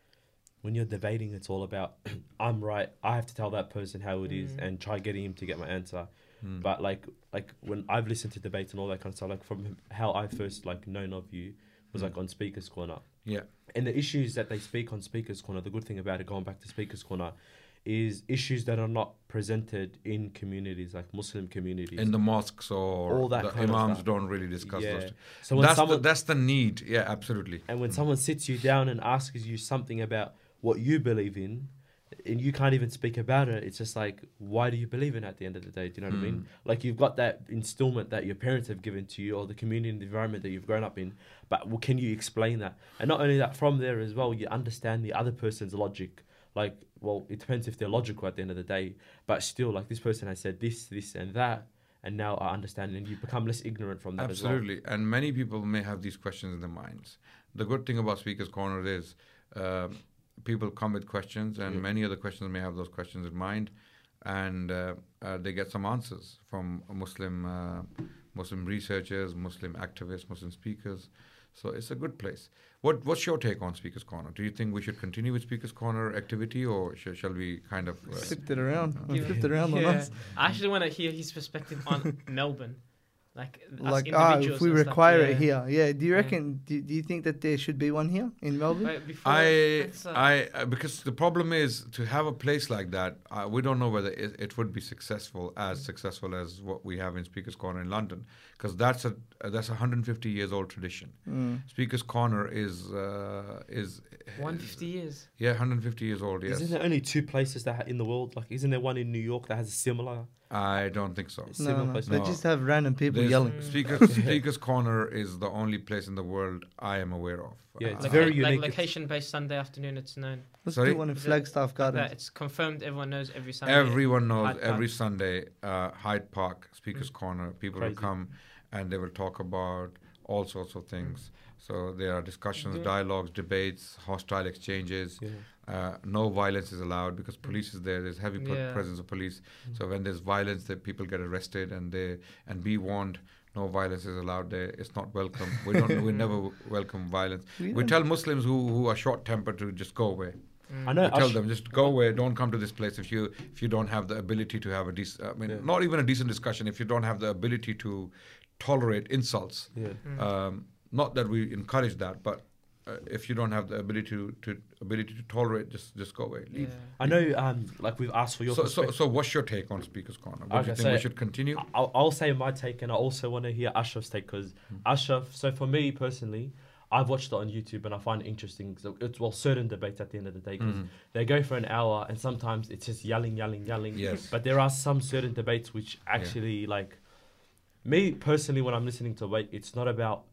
when you're debating, it's all about I'm right. I have to tell that person how it is Mm. and try getting him to get my answer. Mm. But like like when I've listened to debates and all that kind of stuff, like from how I first like known of you was Mm. like on Speakers Corner. Yeah. And the issues that they speak on Speakers Corner, the good thing about it, going back to Speakers Corner, is issues that are not presented in communities like Muslim communities. in the mosques or All that the kind of imams stuff. don't really discuss yeah. those. So when That's someone the, that's the need. Yeah, absolutely. and when Mm. someone sits you down and asks you something about what you believe in, and you can't even speak about it, it's just like, why do you believe in it at the end of the day? Do you know what I mean? Mm. Like you've got that instillment that your parents have given to you, or the community and the environment that you've grown up in. But well, can you explain that? And not only that, from there as well, you understand the other person's logic. Like, well, it depends if they're logical at the end of the day, but still, like this person has said this, this, and that, and now I understand, and you become less ignorant from that as well. Absolutely. And many people may have these questions in their minds. The good thing about Speaker's Corner is um, people come with questions, and Yeah. many other questions may have those questions in mind, and uh, uh, they get some answers from Muslim uh, Muslim researchers, Muslim activists, Muslim speakers. So it's a good place. What What's your take on Speaker's Corner? Do you think we should continue with Speaker's Corner activity, or sh- shall we kind of? Uh, Flipped it around. Give- Flipped it around on Yeah. us. I actually want to hear his perspective on Melbourne, like us Like, ah, if we and stuff, require it yeah. here. Yeah. Do you Yeah. reckon, do, do you think that there should be one here in Melbourne? Wait, before, I, uh, I, uh, because the problem is to have a place like that. Uh, we don't know whether it, it would be successful, as successful as what we have in Speakers Corner in London, because that's a uh, that's a 150 years old tradition. Mm. Speakers Corner is uh, is 150 years. yeah 150 years old. Yes, Isn't there only two places that ha- in the world? Like, isn't there one in New York that has a similar? I don't think so. No, Similar no, place. They No. just have random people There's- yelling. Speakers, Speakers Corner is the only place in the world I am aware of. Yeah, it's Uh, very like, unique. Like location-based Sunday afternoon, it's known. Let's Sorry? do one in Flagstaff That Gardens. it's confirmed. Everyone knows every Sunday. Everyone knows Hyde every Park. Sunday, uh, Hyde Park, Speakers Corner, people Crazy. will come and they will talk about all sorts of things. So there are discussions, Yeah. dialogues, debates, hostile exchanges. Yeah. Uh, no violence is allowed because police is there. There's heavy pre- Yeah. presence of police. Mm. So when there's violence, that people get arrested and they and be warned. No violence is allowed there. It's not welcome. We don't. we never welcome violence. We We tell Muslims who, who are short tempered to just go away. Mm. I know. We tell Ash- them just go away. Don't come to this place if you if you don't have the ability to have a decent. I mean, Yeah. not even a decent discussion. If you don't have the ability to tolerate insults. Yeah. Mm. Um, not that we encourage that, but uh, if you don't have the ability to, to ability to tolerate, just just go away. Yeah. Leave. I know. Um, like we've asked for your So, so so what's your take on Speakers Corner? What do you think we should continue? I'll, I'll say my take, and I also want to hear Ashraf's take because Hmm. Ashraf. So for me personally, I've watched it on YouTube, and I find it interesting. So it's well, certain debates at the end of the day because Mhm. they go for an hour, and sometimes it's just yelling, yelling, yelling. Yes. But there are some certain debates which actually like me personally when I'm listening to wait, it's not about.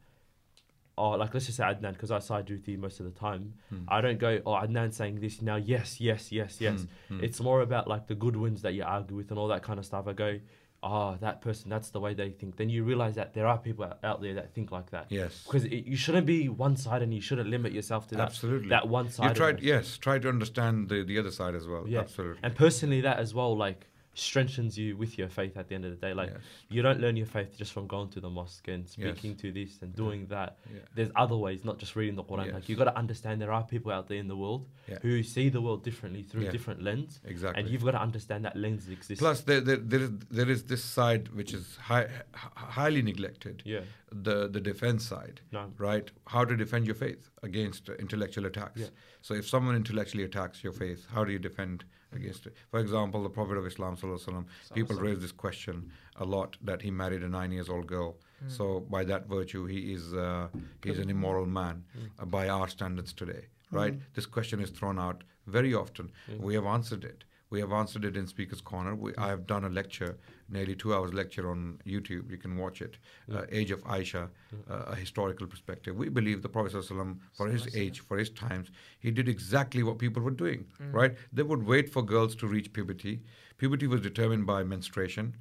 Oh, like let's just say Adnan, because I side with you most of the time. Mm. I don't go, oh, Adnan saying this now, yes, yes, yes, yes. Mm. It's more about like the good wins that you argue with and all that kind of stuff. I go, oh, that person, that's the way they think. Then you realize that there are people out- out there that think like that. yes, Because it, you shouldn't be one side and you shouldn't limit yourself to that, absolutely. that one side. you tried, yes, try to understand the, the other side as well. Yeah. Absolutely. And personally, that as well, like, strengthens you with your faith at the end of the day. Like, yes. you don't learn your faith just from going to the mosque and Yes. speaking to this and doing that. Yeah. There's other ways, not just reading the Quran. Yes. Like, you got to understand there are people out there in the world Yeah. who see the world differently through Yeah. a different lens. Exactly. And you've got to understand that lens exists. Plus, there, there, there, is, there is this side which is high, highly neglected yeah, the, the defense side, no, right? How to defend your faith against intellectual attacks. Yeah. So, if someone intellectually attacks your faith, how do you defend against it? For example, the Prophet of Islam, sallallahu alaihi wasallam, people raise this question a lot that he married a nine years old girl. So, by that virtue, he is uh, he's an immoral man uh, by our standards today, right? This question is thrown out very often. We have answered it. We have answered it in Speaker's Corner. We, I have done a lecture, nearly two hours lecture on YouTube. You can watch it. Uh, age of Aisha, uh, a historical perspective. We believe the Prophet ﷺ, for his age, for his times, he did exactly what people were doing, right? They would wait for girls to reach puberty. Puberty was determined by menstruation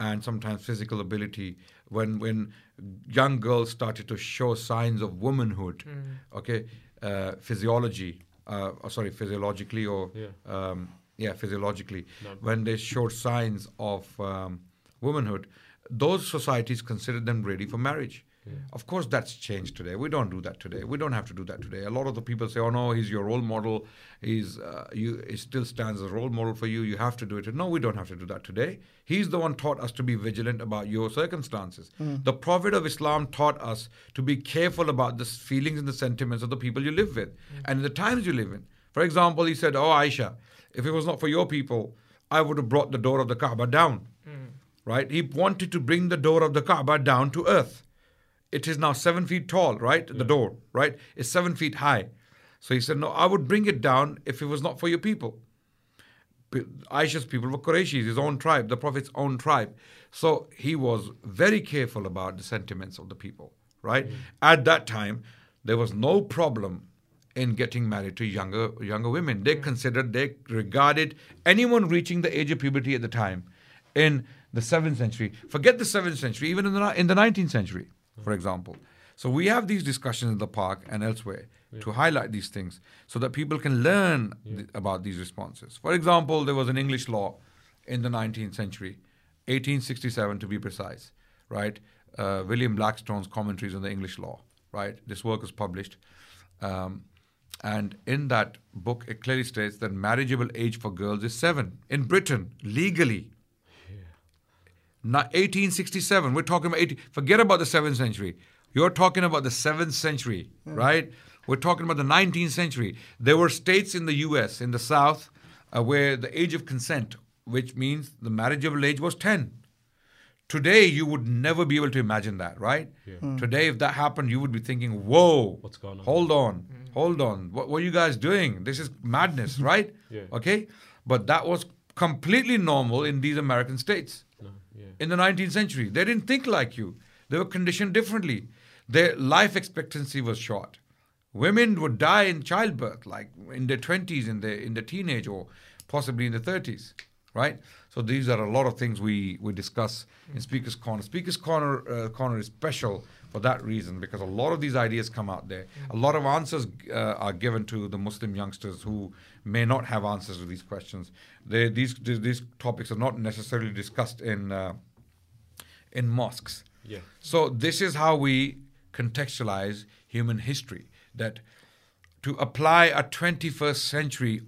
and sometimes physical ability. When when young girls started to show signs of womanhood, okay, uh, physiology, uh, sorry, physiologically or Yeah. um, yeah, physiologically, No. when they showed signs of um, womanhood, those societies considered them ready for marriage. Of course, that's changed today. We don't do that today. We don't have to do that today. A lot of the people say, "Oh no, he's your role model. He's uh, you. He still stands as a role model for you. You have to do it." No, we don't have to do that today. He's the one taught us to be vigilant about your circumstances. The Prophet of Islam taught us to be careful about the feelings and the sentiments of the people you live with and the times you live in. For example, he said, "Oh Aisha, if it was not for your people, I would have brought the door of the Kaaba down." Hmm. Right? He wanted to bring the door of the Kaaba down to earth. It is now seven feet tall, right? The door, right? It's seven feet high. So he said, No, I would bring it down if it was not for your people. Aisha's people were Qurayshis, his own tribe, the Prophet's own tribe. So he was very careful about the sentiments of the people, right? Hmm. At that time, there was no problem in getting married to younger younger women. They considered, they regarded anyone reaching the age of puberty at the time in the seventh century. Forget the seventh century, even in the in the nineteenth century, for example. So we have these discussions in the park and elsewhere to highlight these things so that people can learn th- about these responses. For example, there was an English law in the 19th century, 1867 to be precise, right? Uh, William Blackstone's commentaries on the English law, right? This work was published. Um, and in that book, it clearly states that marriageable age for girls is seven in Britain, legally. Not 1867. We're talking about 18. Forget about the 7th century. You're talking about the 7th century, right? We're talking about the 19th century. There were states in the US, in the South, uh, where the age of consent, which means the marriageable age was 10. Today, you would never be able to imagine that, right? Hmm. Today, if that happened, you would be thinking, whoa, What's going on? hold on, hmm. hold on. What, what are you guys doing? This is madness, right? Yeah. Okay? But that was completely normal in these American states. Yeah. in the 19th century. They didn't think like you. They were conditioned differently. Their life expectancy was short. Women would die in childbirth, like in their 20s, in their in the teenage, or possibly in the 30s, right? So these are a lot of things we we discuss in Speaker's Corner. Speaker's Corner uh, Corner is special for that reason because a lot of these ideas come out there. A lot of answers uh, are given to the Muslim youngsters who may not have answers to these questions. They, these these topics are not necessarily discussed in uh, in mosques. Yeah. So this is how we contextualize human history. That to apply a 21st century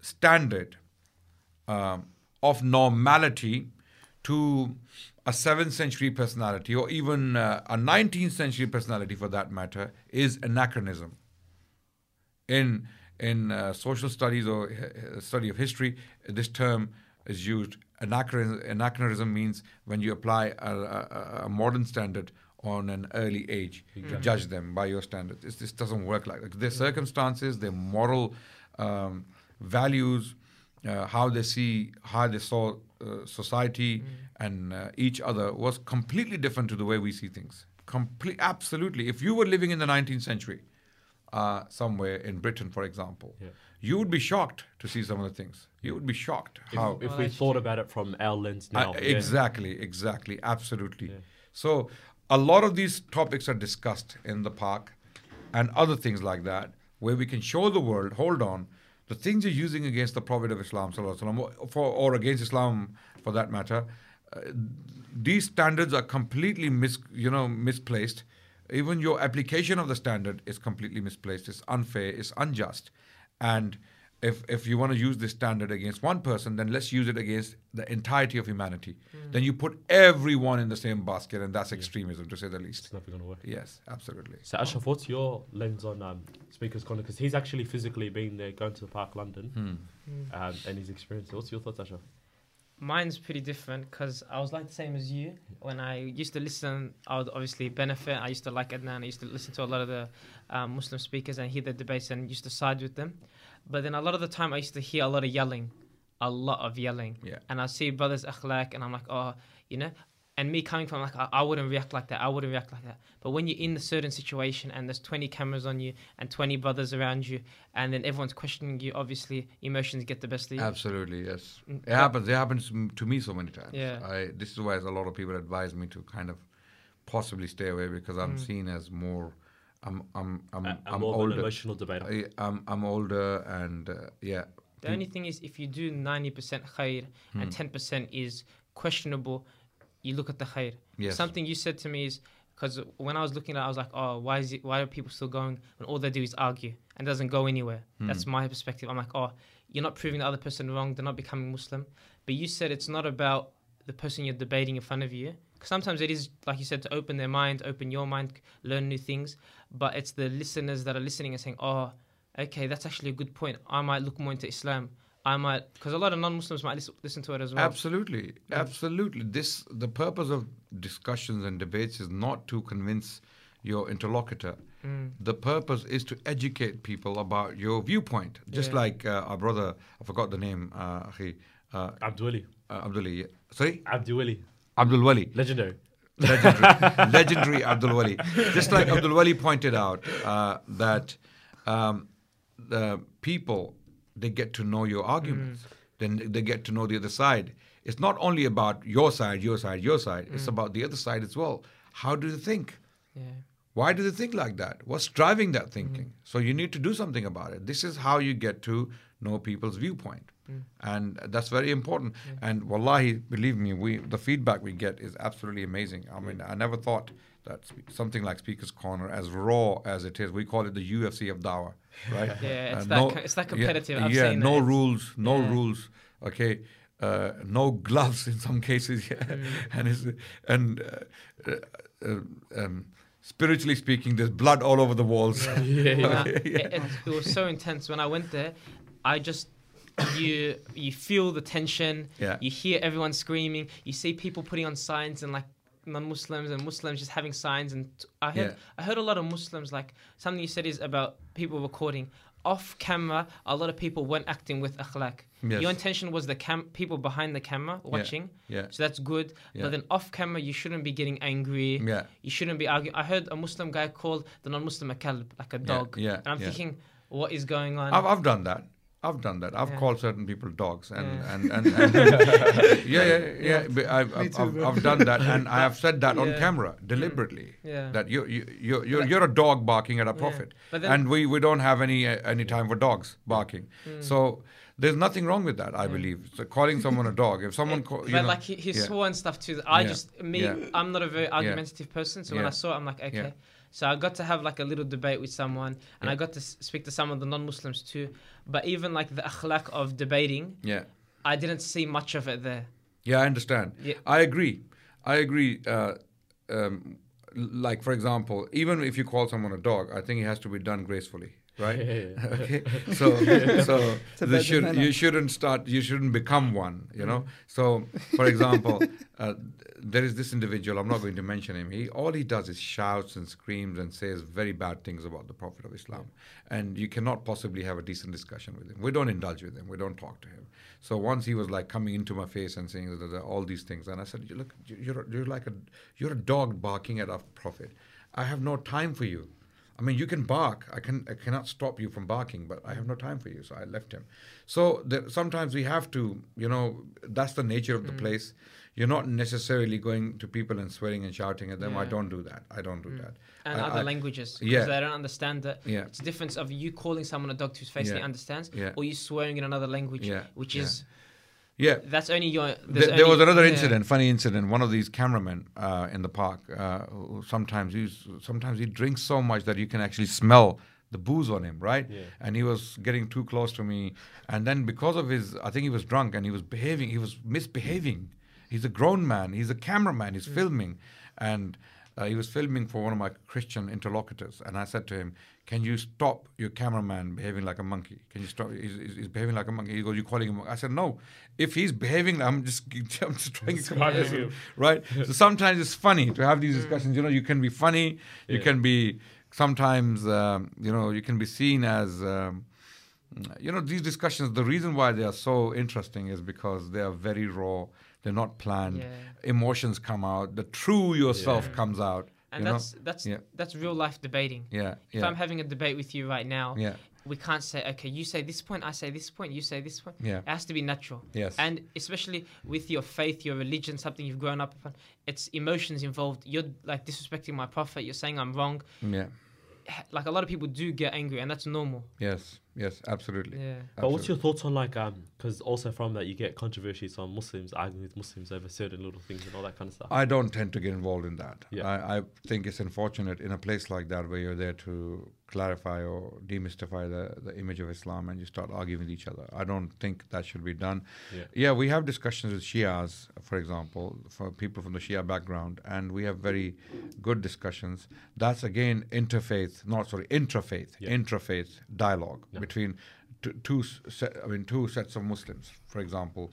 standard um, of normality to a 7th century personality or even uh, a 19th century personality for that matter is anachronism. In in uh, social studies or uh, study of history, this term is used. Anachronism, anachronism means when you apply a, a, a modern standard on an early age, to judge them by your standards. This, this doesn't work like that. Their circumstances, their moral um, values, uh, how they see, how they saw uh, society and uh, each other was completely different to the way we see things. Complete, absolutely. If you were living in the 19th century, uh, somewhere in Britain, for example, Yeah. you would be shocked to see some of the things. You would be shocked If, how if Oh, we thought about it from our lens now. yeah. exactly, exactly, absolutely. Yeah. So a lot of these topics are discussed in the park and other things like that, where we can show the world, hold on, the things you're using against the Prophet of Islam, or, for, or against Islam for that matter, uh, these standards are completely mis, you know, misplaced. Even your application of the standard is completely misplaced. It's unfair. It's unjust. And if if you want to use this standard against one person, then let's use it against the entirety of humanity. Then you put everyone in the same basket, and that's extremism, to say the least. It's never going to work. Yes, absolutely. So Ashraf, what's your lens on um, Speaker's Corner? Because he's actually physically been there, going to the park, London, Hmm. um, and his experience. What's your thoughts, Ashraf? Mine's pretty different because I was like the same as you. When I used to listen, I would obviously benefit. I used to like Adnan. I used to listen to a lot of the um, Muslim speakers and hear the debates and used to side with them. But then a lot of the time, I used to hear a lot of yelling, a lot of yelling. Yeah. And I see brothers akhlaq, and I'm like, oh, you know. And me coming from like, I, I wouldn't react like that. I wouldn't react like that. But when you're in a certain situation and there's 20 cameras on you and 20 brothers around you, and then everyone's questioning you, obviously emotions get the best of you. Absolutely, yes. Mm, It but- happens. It happens to me so many times. Yeah. I, this is why a lot of people advise me to kind of possibly stay away because I'm Mm. seen as more. I'm I'm I'm, A- a I'm more of an older. emotional debater. I, I'm I'm older and uh, yeah. The only thing is, if you do 90% khair and 10% is questionable, you look at the khair. Yes. Something you said to me is, because when I was looking at it, I was like, oh, why is it, why are people still going when all they do is argue and doesn't go anywhere? Hmm. That's my perspective. I'm like, oh, you're not proving the other person wrong. They're not becoming Muslim. But you said it's not about the person you're debating in front of you. Because sometimes it is, like you said, to open their mind, open your mind, learn new things. But it's the listeners that are listening and saying, oh, okay, that's actually a good point. I might look more into Islam. I might, because a lot of non-Muslims might listen, listen to it as well. Absolutely, absolutely. This the purpose of discussions and debates is not to convince your interlocutor. Mm. The purpose is to educate people about your viewpoint. Just Yeah. like uh, our brother, I forgot the name, uh, akhi, uh, Abdulwali. uh, Abdulli. Sorry, Abdulwali. Abdul Wali. Legendary. legendary, legendary Abdul Wali. Just like Abdul Wali pointed out uh, that um, the people they get to know your arguments, mm. then they get to know the other side. It's not only about your side, your side, your side. It's mm. about the other side as well. How do they think? Yeah. Why do they think like that? What's driving that mm-hmm. thinking? So you need to do something about it. This is how you get to know people's viewpoint. Mm. And that's very important. And wallahi, believe me, we the feedback we get is absolutely amazing. I mean, I never thought that something like Speaker's Corner, as raw as it is, we call it the UFC of Dawah, right? Yeah, it's Uh, that co- it's that yeah, competitive. I've yeah, seen no that. Rules, no yeah. rules. Okay, uh, no gloves in some cases, yeah. Mm. and it's, and uh, uh, uh, um, spiritually speaking, there's blood all over the walls. Okay, it, yeah. it, it was so intense when I went there. I just you you feel the tension. Yeah. You hear everyone screaming. You see people putting on signs and like non-Muslims and Muslims just having signs. And t- I heard Yeah. I heard a lot of Muslims like something you said is about people recording. off camera, a lot of people weren't acting with akhlaq. Yes. Your intention was the cam people behind the camera watching, Yeah. so that's good. Yeah. But then off camera, you shouldn't be getting angry. Yeah. You shouldn't be arguing. I heard a Muslim guy called the non-Muslim a kalb, like a Yeah, dog. yeah, And I'm yeah. thinking, what is going on? I've, I've done that. I've done that. I've Yeah. called certain people dogs, and Yeah. and, and, and yeah, yeah, yeah. I've, I've, too, I've. Done that, and I have said that on camera deliberately. Yeah. That you you you you're, you're a dog barking at a prophet, and we, we don't have any uh, any time for dogs barking. Hmm. So there's nothing wrong with that, I believe. So calling someone a dog, if someone, call, but know, like he, he swore and stuff too. I just me. I'm not a very argumentative person. So when I saw it, I'm like, okay. So I got to have like a little debate with someone, and Yeah. I got to speak to some of the non-Muslims too. But even like the akhlaq of debating, yeah. I didn't see much of it there. Yeah, I understand. Yeah. I agree. I agree. Uh, um, like, for example, even if you call someone a dog, I think it has to be done gracefully, right? okay. So, so a should, you shouldn't start. You shouldn't become one. You know. So, for example, uh, there is this individual. I'm not going to mention him. He all he does is shouts and screams and says very bad things about the Prophet of Islam, and you cannot possibly have a decent discussion with him. We don't indulge with him. We don't talk to him. So once he was like coming into my face and saying that- that all these things, and I said, "You "Look, you- you're you're like a you're a dog barking at a prophet. I have no time for you. I mean, you can bark. I can I cannot stop you from barking, but I have no time for you. So I left him. So there, sometimes we have to, you know, that's the nature of the mm. place. You're not necessarily going to people and swearing and shouting at them. I don't do that. I don't do mm. that. And I- other I- languages, because Yeah. they don't understand that. Yeah. It's a difference of you calling someone a dog whose face they Yeah. understands, Yeah. or you swearing in another language, Yeah. which Yeah. is Yeah. that's only your. there's There, there was another yeah. incident, funny incident. One of these cameramen uh, in the park, uh, sometimes he's sometimes he drinks so much that you can actually smell the booze on him, right? Yeah. And he was getting too close to me, and then because of his, I think he was drunk and he was behaving, he was misbehaving. He's a grown man. He's a cameraman. He's filming, and uh, he was filming for one of my Christian interlocutors. And I said to him, "Can you stop your cameraman behaving like a monkey? Can you stop? He's, he's he's behaving like a monkey." He goes, "You calling him?" I said, "No. If he's behaving, I'm just I'm just trying to Describing compare him. right? so sometimes it's funny to have these discussions. You know, you can be funny. You Yeah. can be sometimes um, you know you can be seen as. Um, you know these discussions the reason why they are so interesting is because they are very raw they're not planned Yeah. emotions come out the true yourself Yeah. comes out And you know? that's that's Yeah. that's real life debating. yeah If I'm having a debate with you right now, yeah we can't say, okay, you say this point, I say this point, you say this point. Yeah. It has to be natural. Yes. And especially with your faith, your religion, something you've grown up upon, it's emotions involved. You're like disrespecting my prophet. You're saying I'm wrong. yeah Like a lot of people do get angry, and that's normal. yes yes absolutely Yeah. But what's your thoughts on like um? Because also from that you get controversies on Muslims arguing with Muslims over certain little things and all that kind of stuff. I don't tend to get involved in that. Yeah. I, I think it's unfortunate in a place like that where you're there to clarify or demystify the, the image of Islam and you start arguing with each other. I don't think that should be done. Yeah. Yeah, we have discussions with Shias, for example, for people from the Shia background, and we have very good discussions. That's again interfaith, not sorry, intrafaith, Yeah. intrafaith dialogue Yeah. Between two, I mean two sets of Muslims. For example,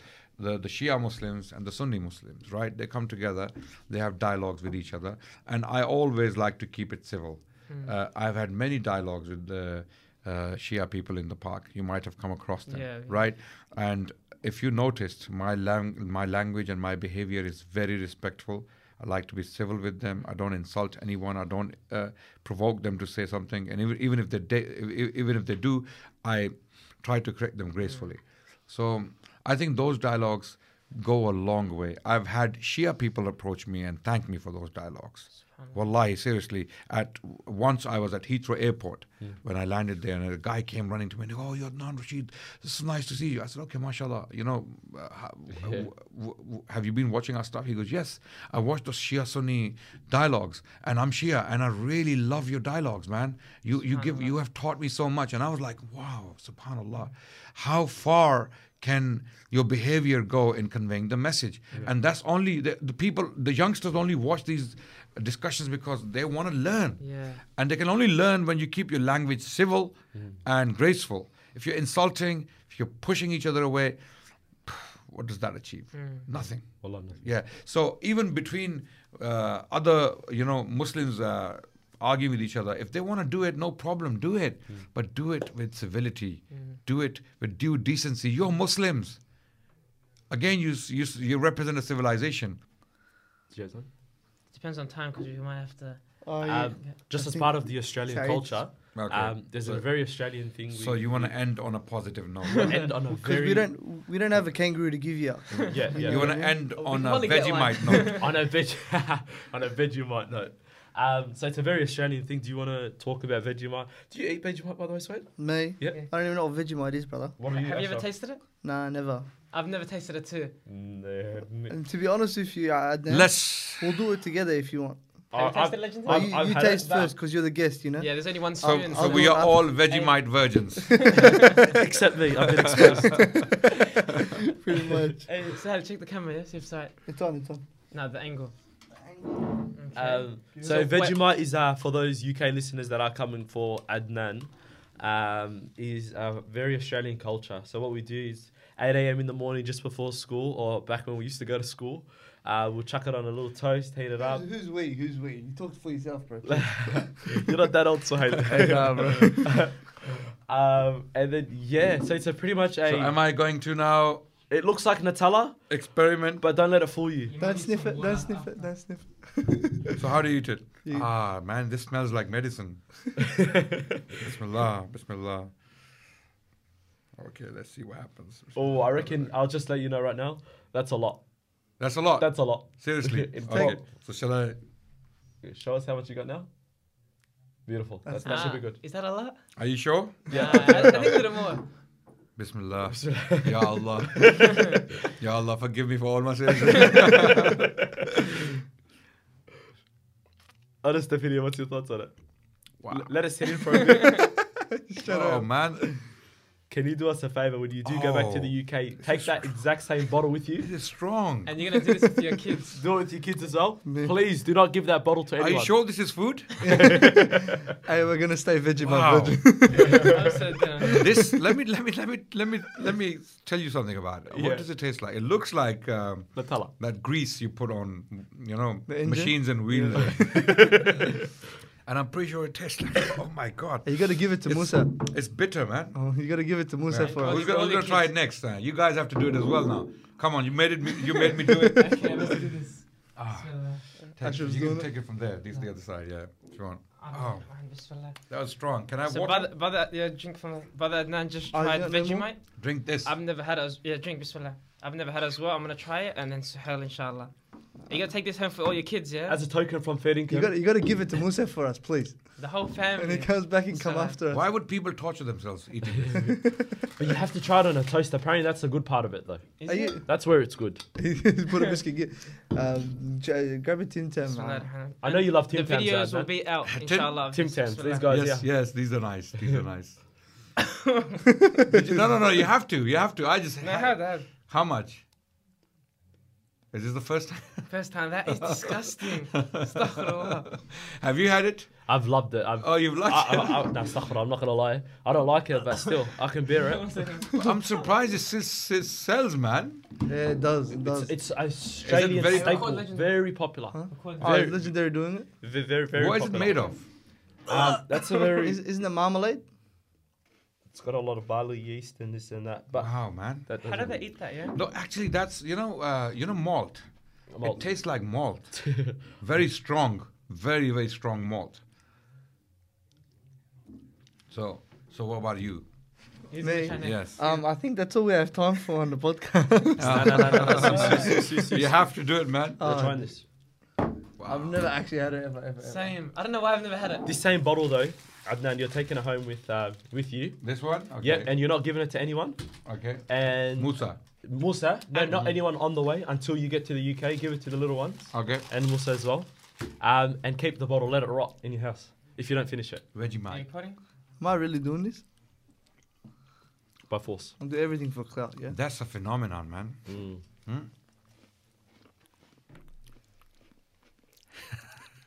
the the Shia Muslims and the Sunni Muslims, right? They come together, they have dialogues with each other, and I always like to keep it civil. Uh, I've had many dialogues with the uh, Shia people in the park. You might have come across them, Yeah, yeah. right? And if you noticed, my lang- my language and my behavior is very respectful. I like to be civil with them. I don't insult anyone. I don't uh, provoke them to say something. And even, even if they de- even if they do, I try to correct them gracefully. So I think those dialogues go a long way. I've had Shia people approach me and thank me for those dialogues. Wallahi, seriously. At once I was at Heathrow Airport when I landed there, and a guy came running to me and he goes, "Oh, you're Nan Rashid. This is nice to see you." I said, "Okay, mashallah. You know, uh, w- have you been watching our stuff?" He goes, "Yes, I watched the Shia Sunni dialogues, and I'm Shia, and I really love your dialogues, man. You you give you have taught me so much." And I was like, "Wow, Subhanallah, how far." Can your behavior go in conveying the message? And that's only the, the people, the youngsters only watch these discussions because they want to learn. Yeah. And they can only learn when you keep your language civil and graceful. If you're insulting, if you're pushing each other away, what does that achieve? Nothing. Wallah, nothing. Yeah. So even between uh, other, you know, Muslims, uh, arguing with each other. If they want to do it, no problem, do it. But do it with civility. Do it with due decency. You're Muslims. Again, you you you represent a civilization. Do you guys know? Depends on time because we might have to. Oh, yeah. Um, just I as part of the Australian Saeed- culture, Okay. um, there's so, a very Australian thing. so you want to end on a positive note. end on a Because very we don't we don't have a kangaroo to give you. yeah yeah You want to Yeah. end We on a wanna get. Vegemite note. on a veg on a Vegemite note. Um, so it's a very Australian thing. Do you want to talk about Vegemite? Do you eat Vegemite by the way, Sweet? Me? Yep. I don't even know what Vegemite is, brother. What are Have you ever tasted it? Nah, never. I've never tasted it too. No. And to be honest with you, Adnan, Let's. we'll do it together if you want. Have you I've- tasted Legendary? You I've you had it. taste first because you're the guest, you know. Yeah, there's only one So, spoon. so I'll we are all Vegemite virgins. Except me, I've been exposed. Pretty much. Hey, Suhail, check the camera, yeah? See if it's right. It's on. It's on. No, the angle. Okay. Um, so So, wait- Vegemite is uh, for those UK listeners that are coming for Adnan. Um, is a very Australian culture. So what we do is 8 a.m. in the morning just before school, or back when we used to go to school. Uh, we'll chuck it on a little toast, heat it up. Who's, who's we? Who's we? You talk for yourself, bro. You're not that old, Suhail. nah, bro. um, and then yeah, so it's a pretty much a. So am I going to now it looks like Nutella, experiment? but don't let it fool you. You might Don't sniff it. Don't sniff it. Don't sniff it. So how do you eat it? You- Ah, man, this smells like medicine. Bismillah, Bismillah. Okay, let's see what happens. Oh, I reckon I'll just let you know right now. That's a lot. That's a lot. That's a lot. Seriously. In okay. fact- So shall I? Show us how much you got now. Beautiful. That's, That's- that should be good. Is that a lot? Are you sure? Yeah. I, I think a little more. Bismillah. Ya Allah. Ya Allah, forgive me for all my sins. Honest opinion, what's your thoughts on it? Wow. L- let us sit in for a bit. Shut oh man, Can you do us a favor when you do go back to Oh. the UK? Take that exact same bottle with you. this is strong. And you're going to do this with your kids. Do it with your kids as well. Me. Please do not give that bottle to anyone. Are you sure this is food? Hey, we're gonna stay Vegemite. Wow. virgin. I'm so done. this let me let me let me let me let me tell you something about it. Yeah. What does it taste like? It looks like um, Nutella. that grease you put on, you know, machines and wheels. and I'm pretty sure it tastes like. Oh my god, You gotta give it to It's- Musa. it's bitter, man. Oh, you gotta give it to Musa Right. for Who's you gonna, got who's all gonna try it next? Uh, you guys have to do it as well now. Come on, you made it. You made me do it. Okay, let's do this. Ah, Bismillah. take, you can take it from there. This is the other side. Yeah, if you want. Oh, Bismillah, Bismillah. that was strong. Can I So, water? brother, brother, yeah, drink from brother Adnan just Oh, tried got? Vegemite. Drink this. I've never had it. As, yeah, drink Bismillah. I've never had it as well. I'm gonna try it and then Suhail, inshallah. You gotta take this home for all your kids, yeah? As a token from Feeding You gotta you gotta give it to Musa for us, please. the whole family. And he comes back and come Musa. after us. Why would people torture themselves eating this? But you have to try it on a toast. Apparently, that's the good part of it, though. Is Are it? you? That's where it's good. Put a biscuit. Get, um, j- grab a Tim Tam. Bismillah man. I know you love Tim The Tams, videos will Adnan. be out, inshallah. of Tim. Tams, these guys, yes, yeah. yes, these are nice. These are nice. You- no, no, no. You have to. You have to. I just. No, I had that. How much? Is this the first time? First time. That is disgusting. Have you had it? I've loved it. I've, Oh, you've I, liked I, it. I, no, astaghfirullah, I'm not gonna lie. I don't like it, but still, I can bear it. I'm surprised it, s- it sells, man. Yeah, it does. It does. It's, it's Australian very- staple, Quite legendary. very popular. Huh? Quite oh, very- is legendary doing it. V- very, very. what is it made of? Um, that's a very. Is, isn't it marmalade? It's got a lot of barley yeast and this and that. But Wow, man. that How do they eat that, yeah? No, actually, that's you know, uh, you know, malt. Malt. It tastes like malt. very strong, very very strong malt. So, so what about you? Me? Yes. Um, I think that's all we have time for on the podcast. you have to do it, man. We're Uh, trying this. I've never actually had it ever, ever. ever. Same. I don't know why I've never had it. This same bottle though, Adnan, you're taking it home with uh, with you. This one? Okay. Yeah, and you're not giving it to anyone. okay. And Musa. Musa, no, not anyone on the way until you get to the UK. Give it to the little ones Okay. and Musa as well. Um, and keep the bottle. Let it rot in your house if you don't finish it Are you Vegemite. potting? Am I really doing this? by force. I'll do everything for clout. Yeah. That's a phenomenon, man. Mm. Hmm?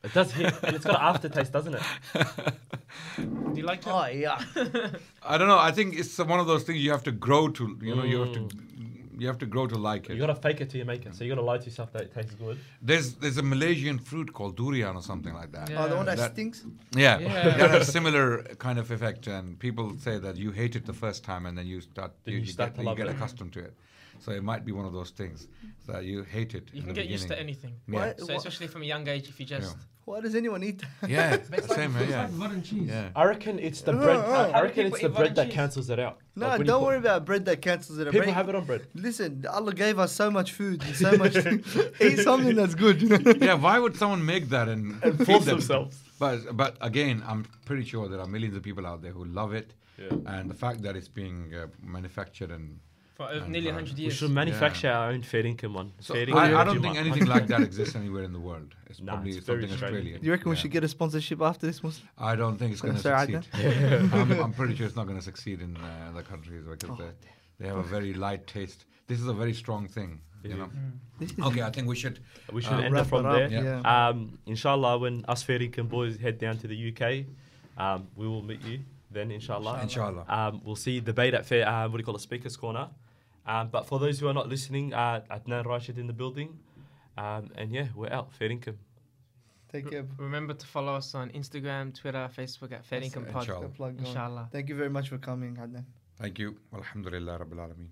It does hit, and it's got an aftertaste, doesn't it? Do you like it? Oh yeah. I don't know. I think it's one of those things you have to grow to. You know, you have to mm. you have to grow to like it. You it. gotta fake it till you make it. So you gotta lie to yourself that it tastes good. There's there's a Malaysian fruit called durian or something like that. Yeah. Oh, the one that, That- stinks. Yeah, Yeah. that has similar kind of effect, and people say that you hate it the first time, and then you start Then you, you you start get, to you get accustomed to it. So it might be one of those things that you hate it. You in can the get used to anything. Yeah. Why- So especially from a young age, if you just Why does anyone eat that? Yeah, It's like- same. it's Yeah, like Butter and cheese. yeah. I reckon it's the Uh, bread. uh. I reckon it's the bread that cheese? cancels it out. No, Like don't worry about bread that cancels it. out. People Break- have it on bread. Listen, Allah gave us so much food, and so much. Eat something that's good. Yeah, why would someone make that and, And feed force them? themselves. But but again, I'm pretty sure there are millions of people out there who love it, Yeah. and the fact that it's being uh, manufactured and for over nearly uh, 100 We should manufacture our own Fair Dinkum one. so fair I, I don't think mark. anything like that exists anywhere in the world. It's Nah, probably it's very something Australian. Australian. You reckon we should get a sponsorship after this? Muslim? I don't think it's going to succeed. I'm, I'm pretty sure it's not going to succeed in uh, other countries because Oh, they, they have a very light taste. This is a very strong thing, you know. Mm. Okay, I think we should. We should Uh, end wrap it from it up, there. Yeah. Um, inshallah, when us Fair Dinkum boys head down to the UK, um, we will meet you then, inshallah. Inshallah. Um, we'll see the debate at fair, uh, what do you call it, Speaker's Corner. Um, but for those who are not listening, uh, Adnan Rashid in the building. Um, and yeah, we're out. Fair Dinkum. Take care. Remember to follow us on Instagram, Twitter, Facebook at Fair That's Dinkum Pod. inshallah. The plug going. Inshallah. Thank you very much for coming, Adnan. Thank you. Alhamdulillah Rabbil Alameen.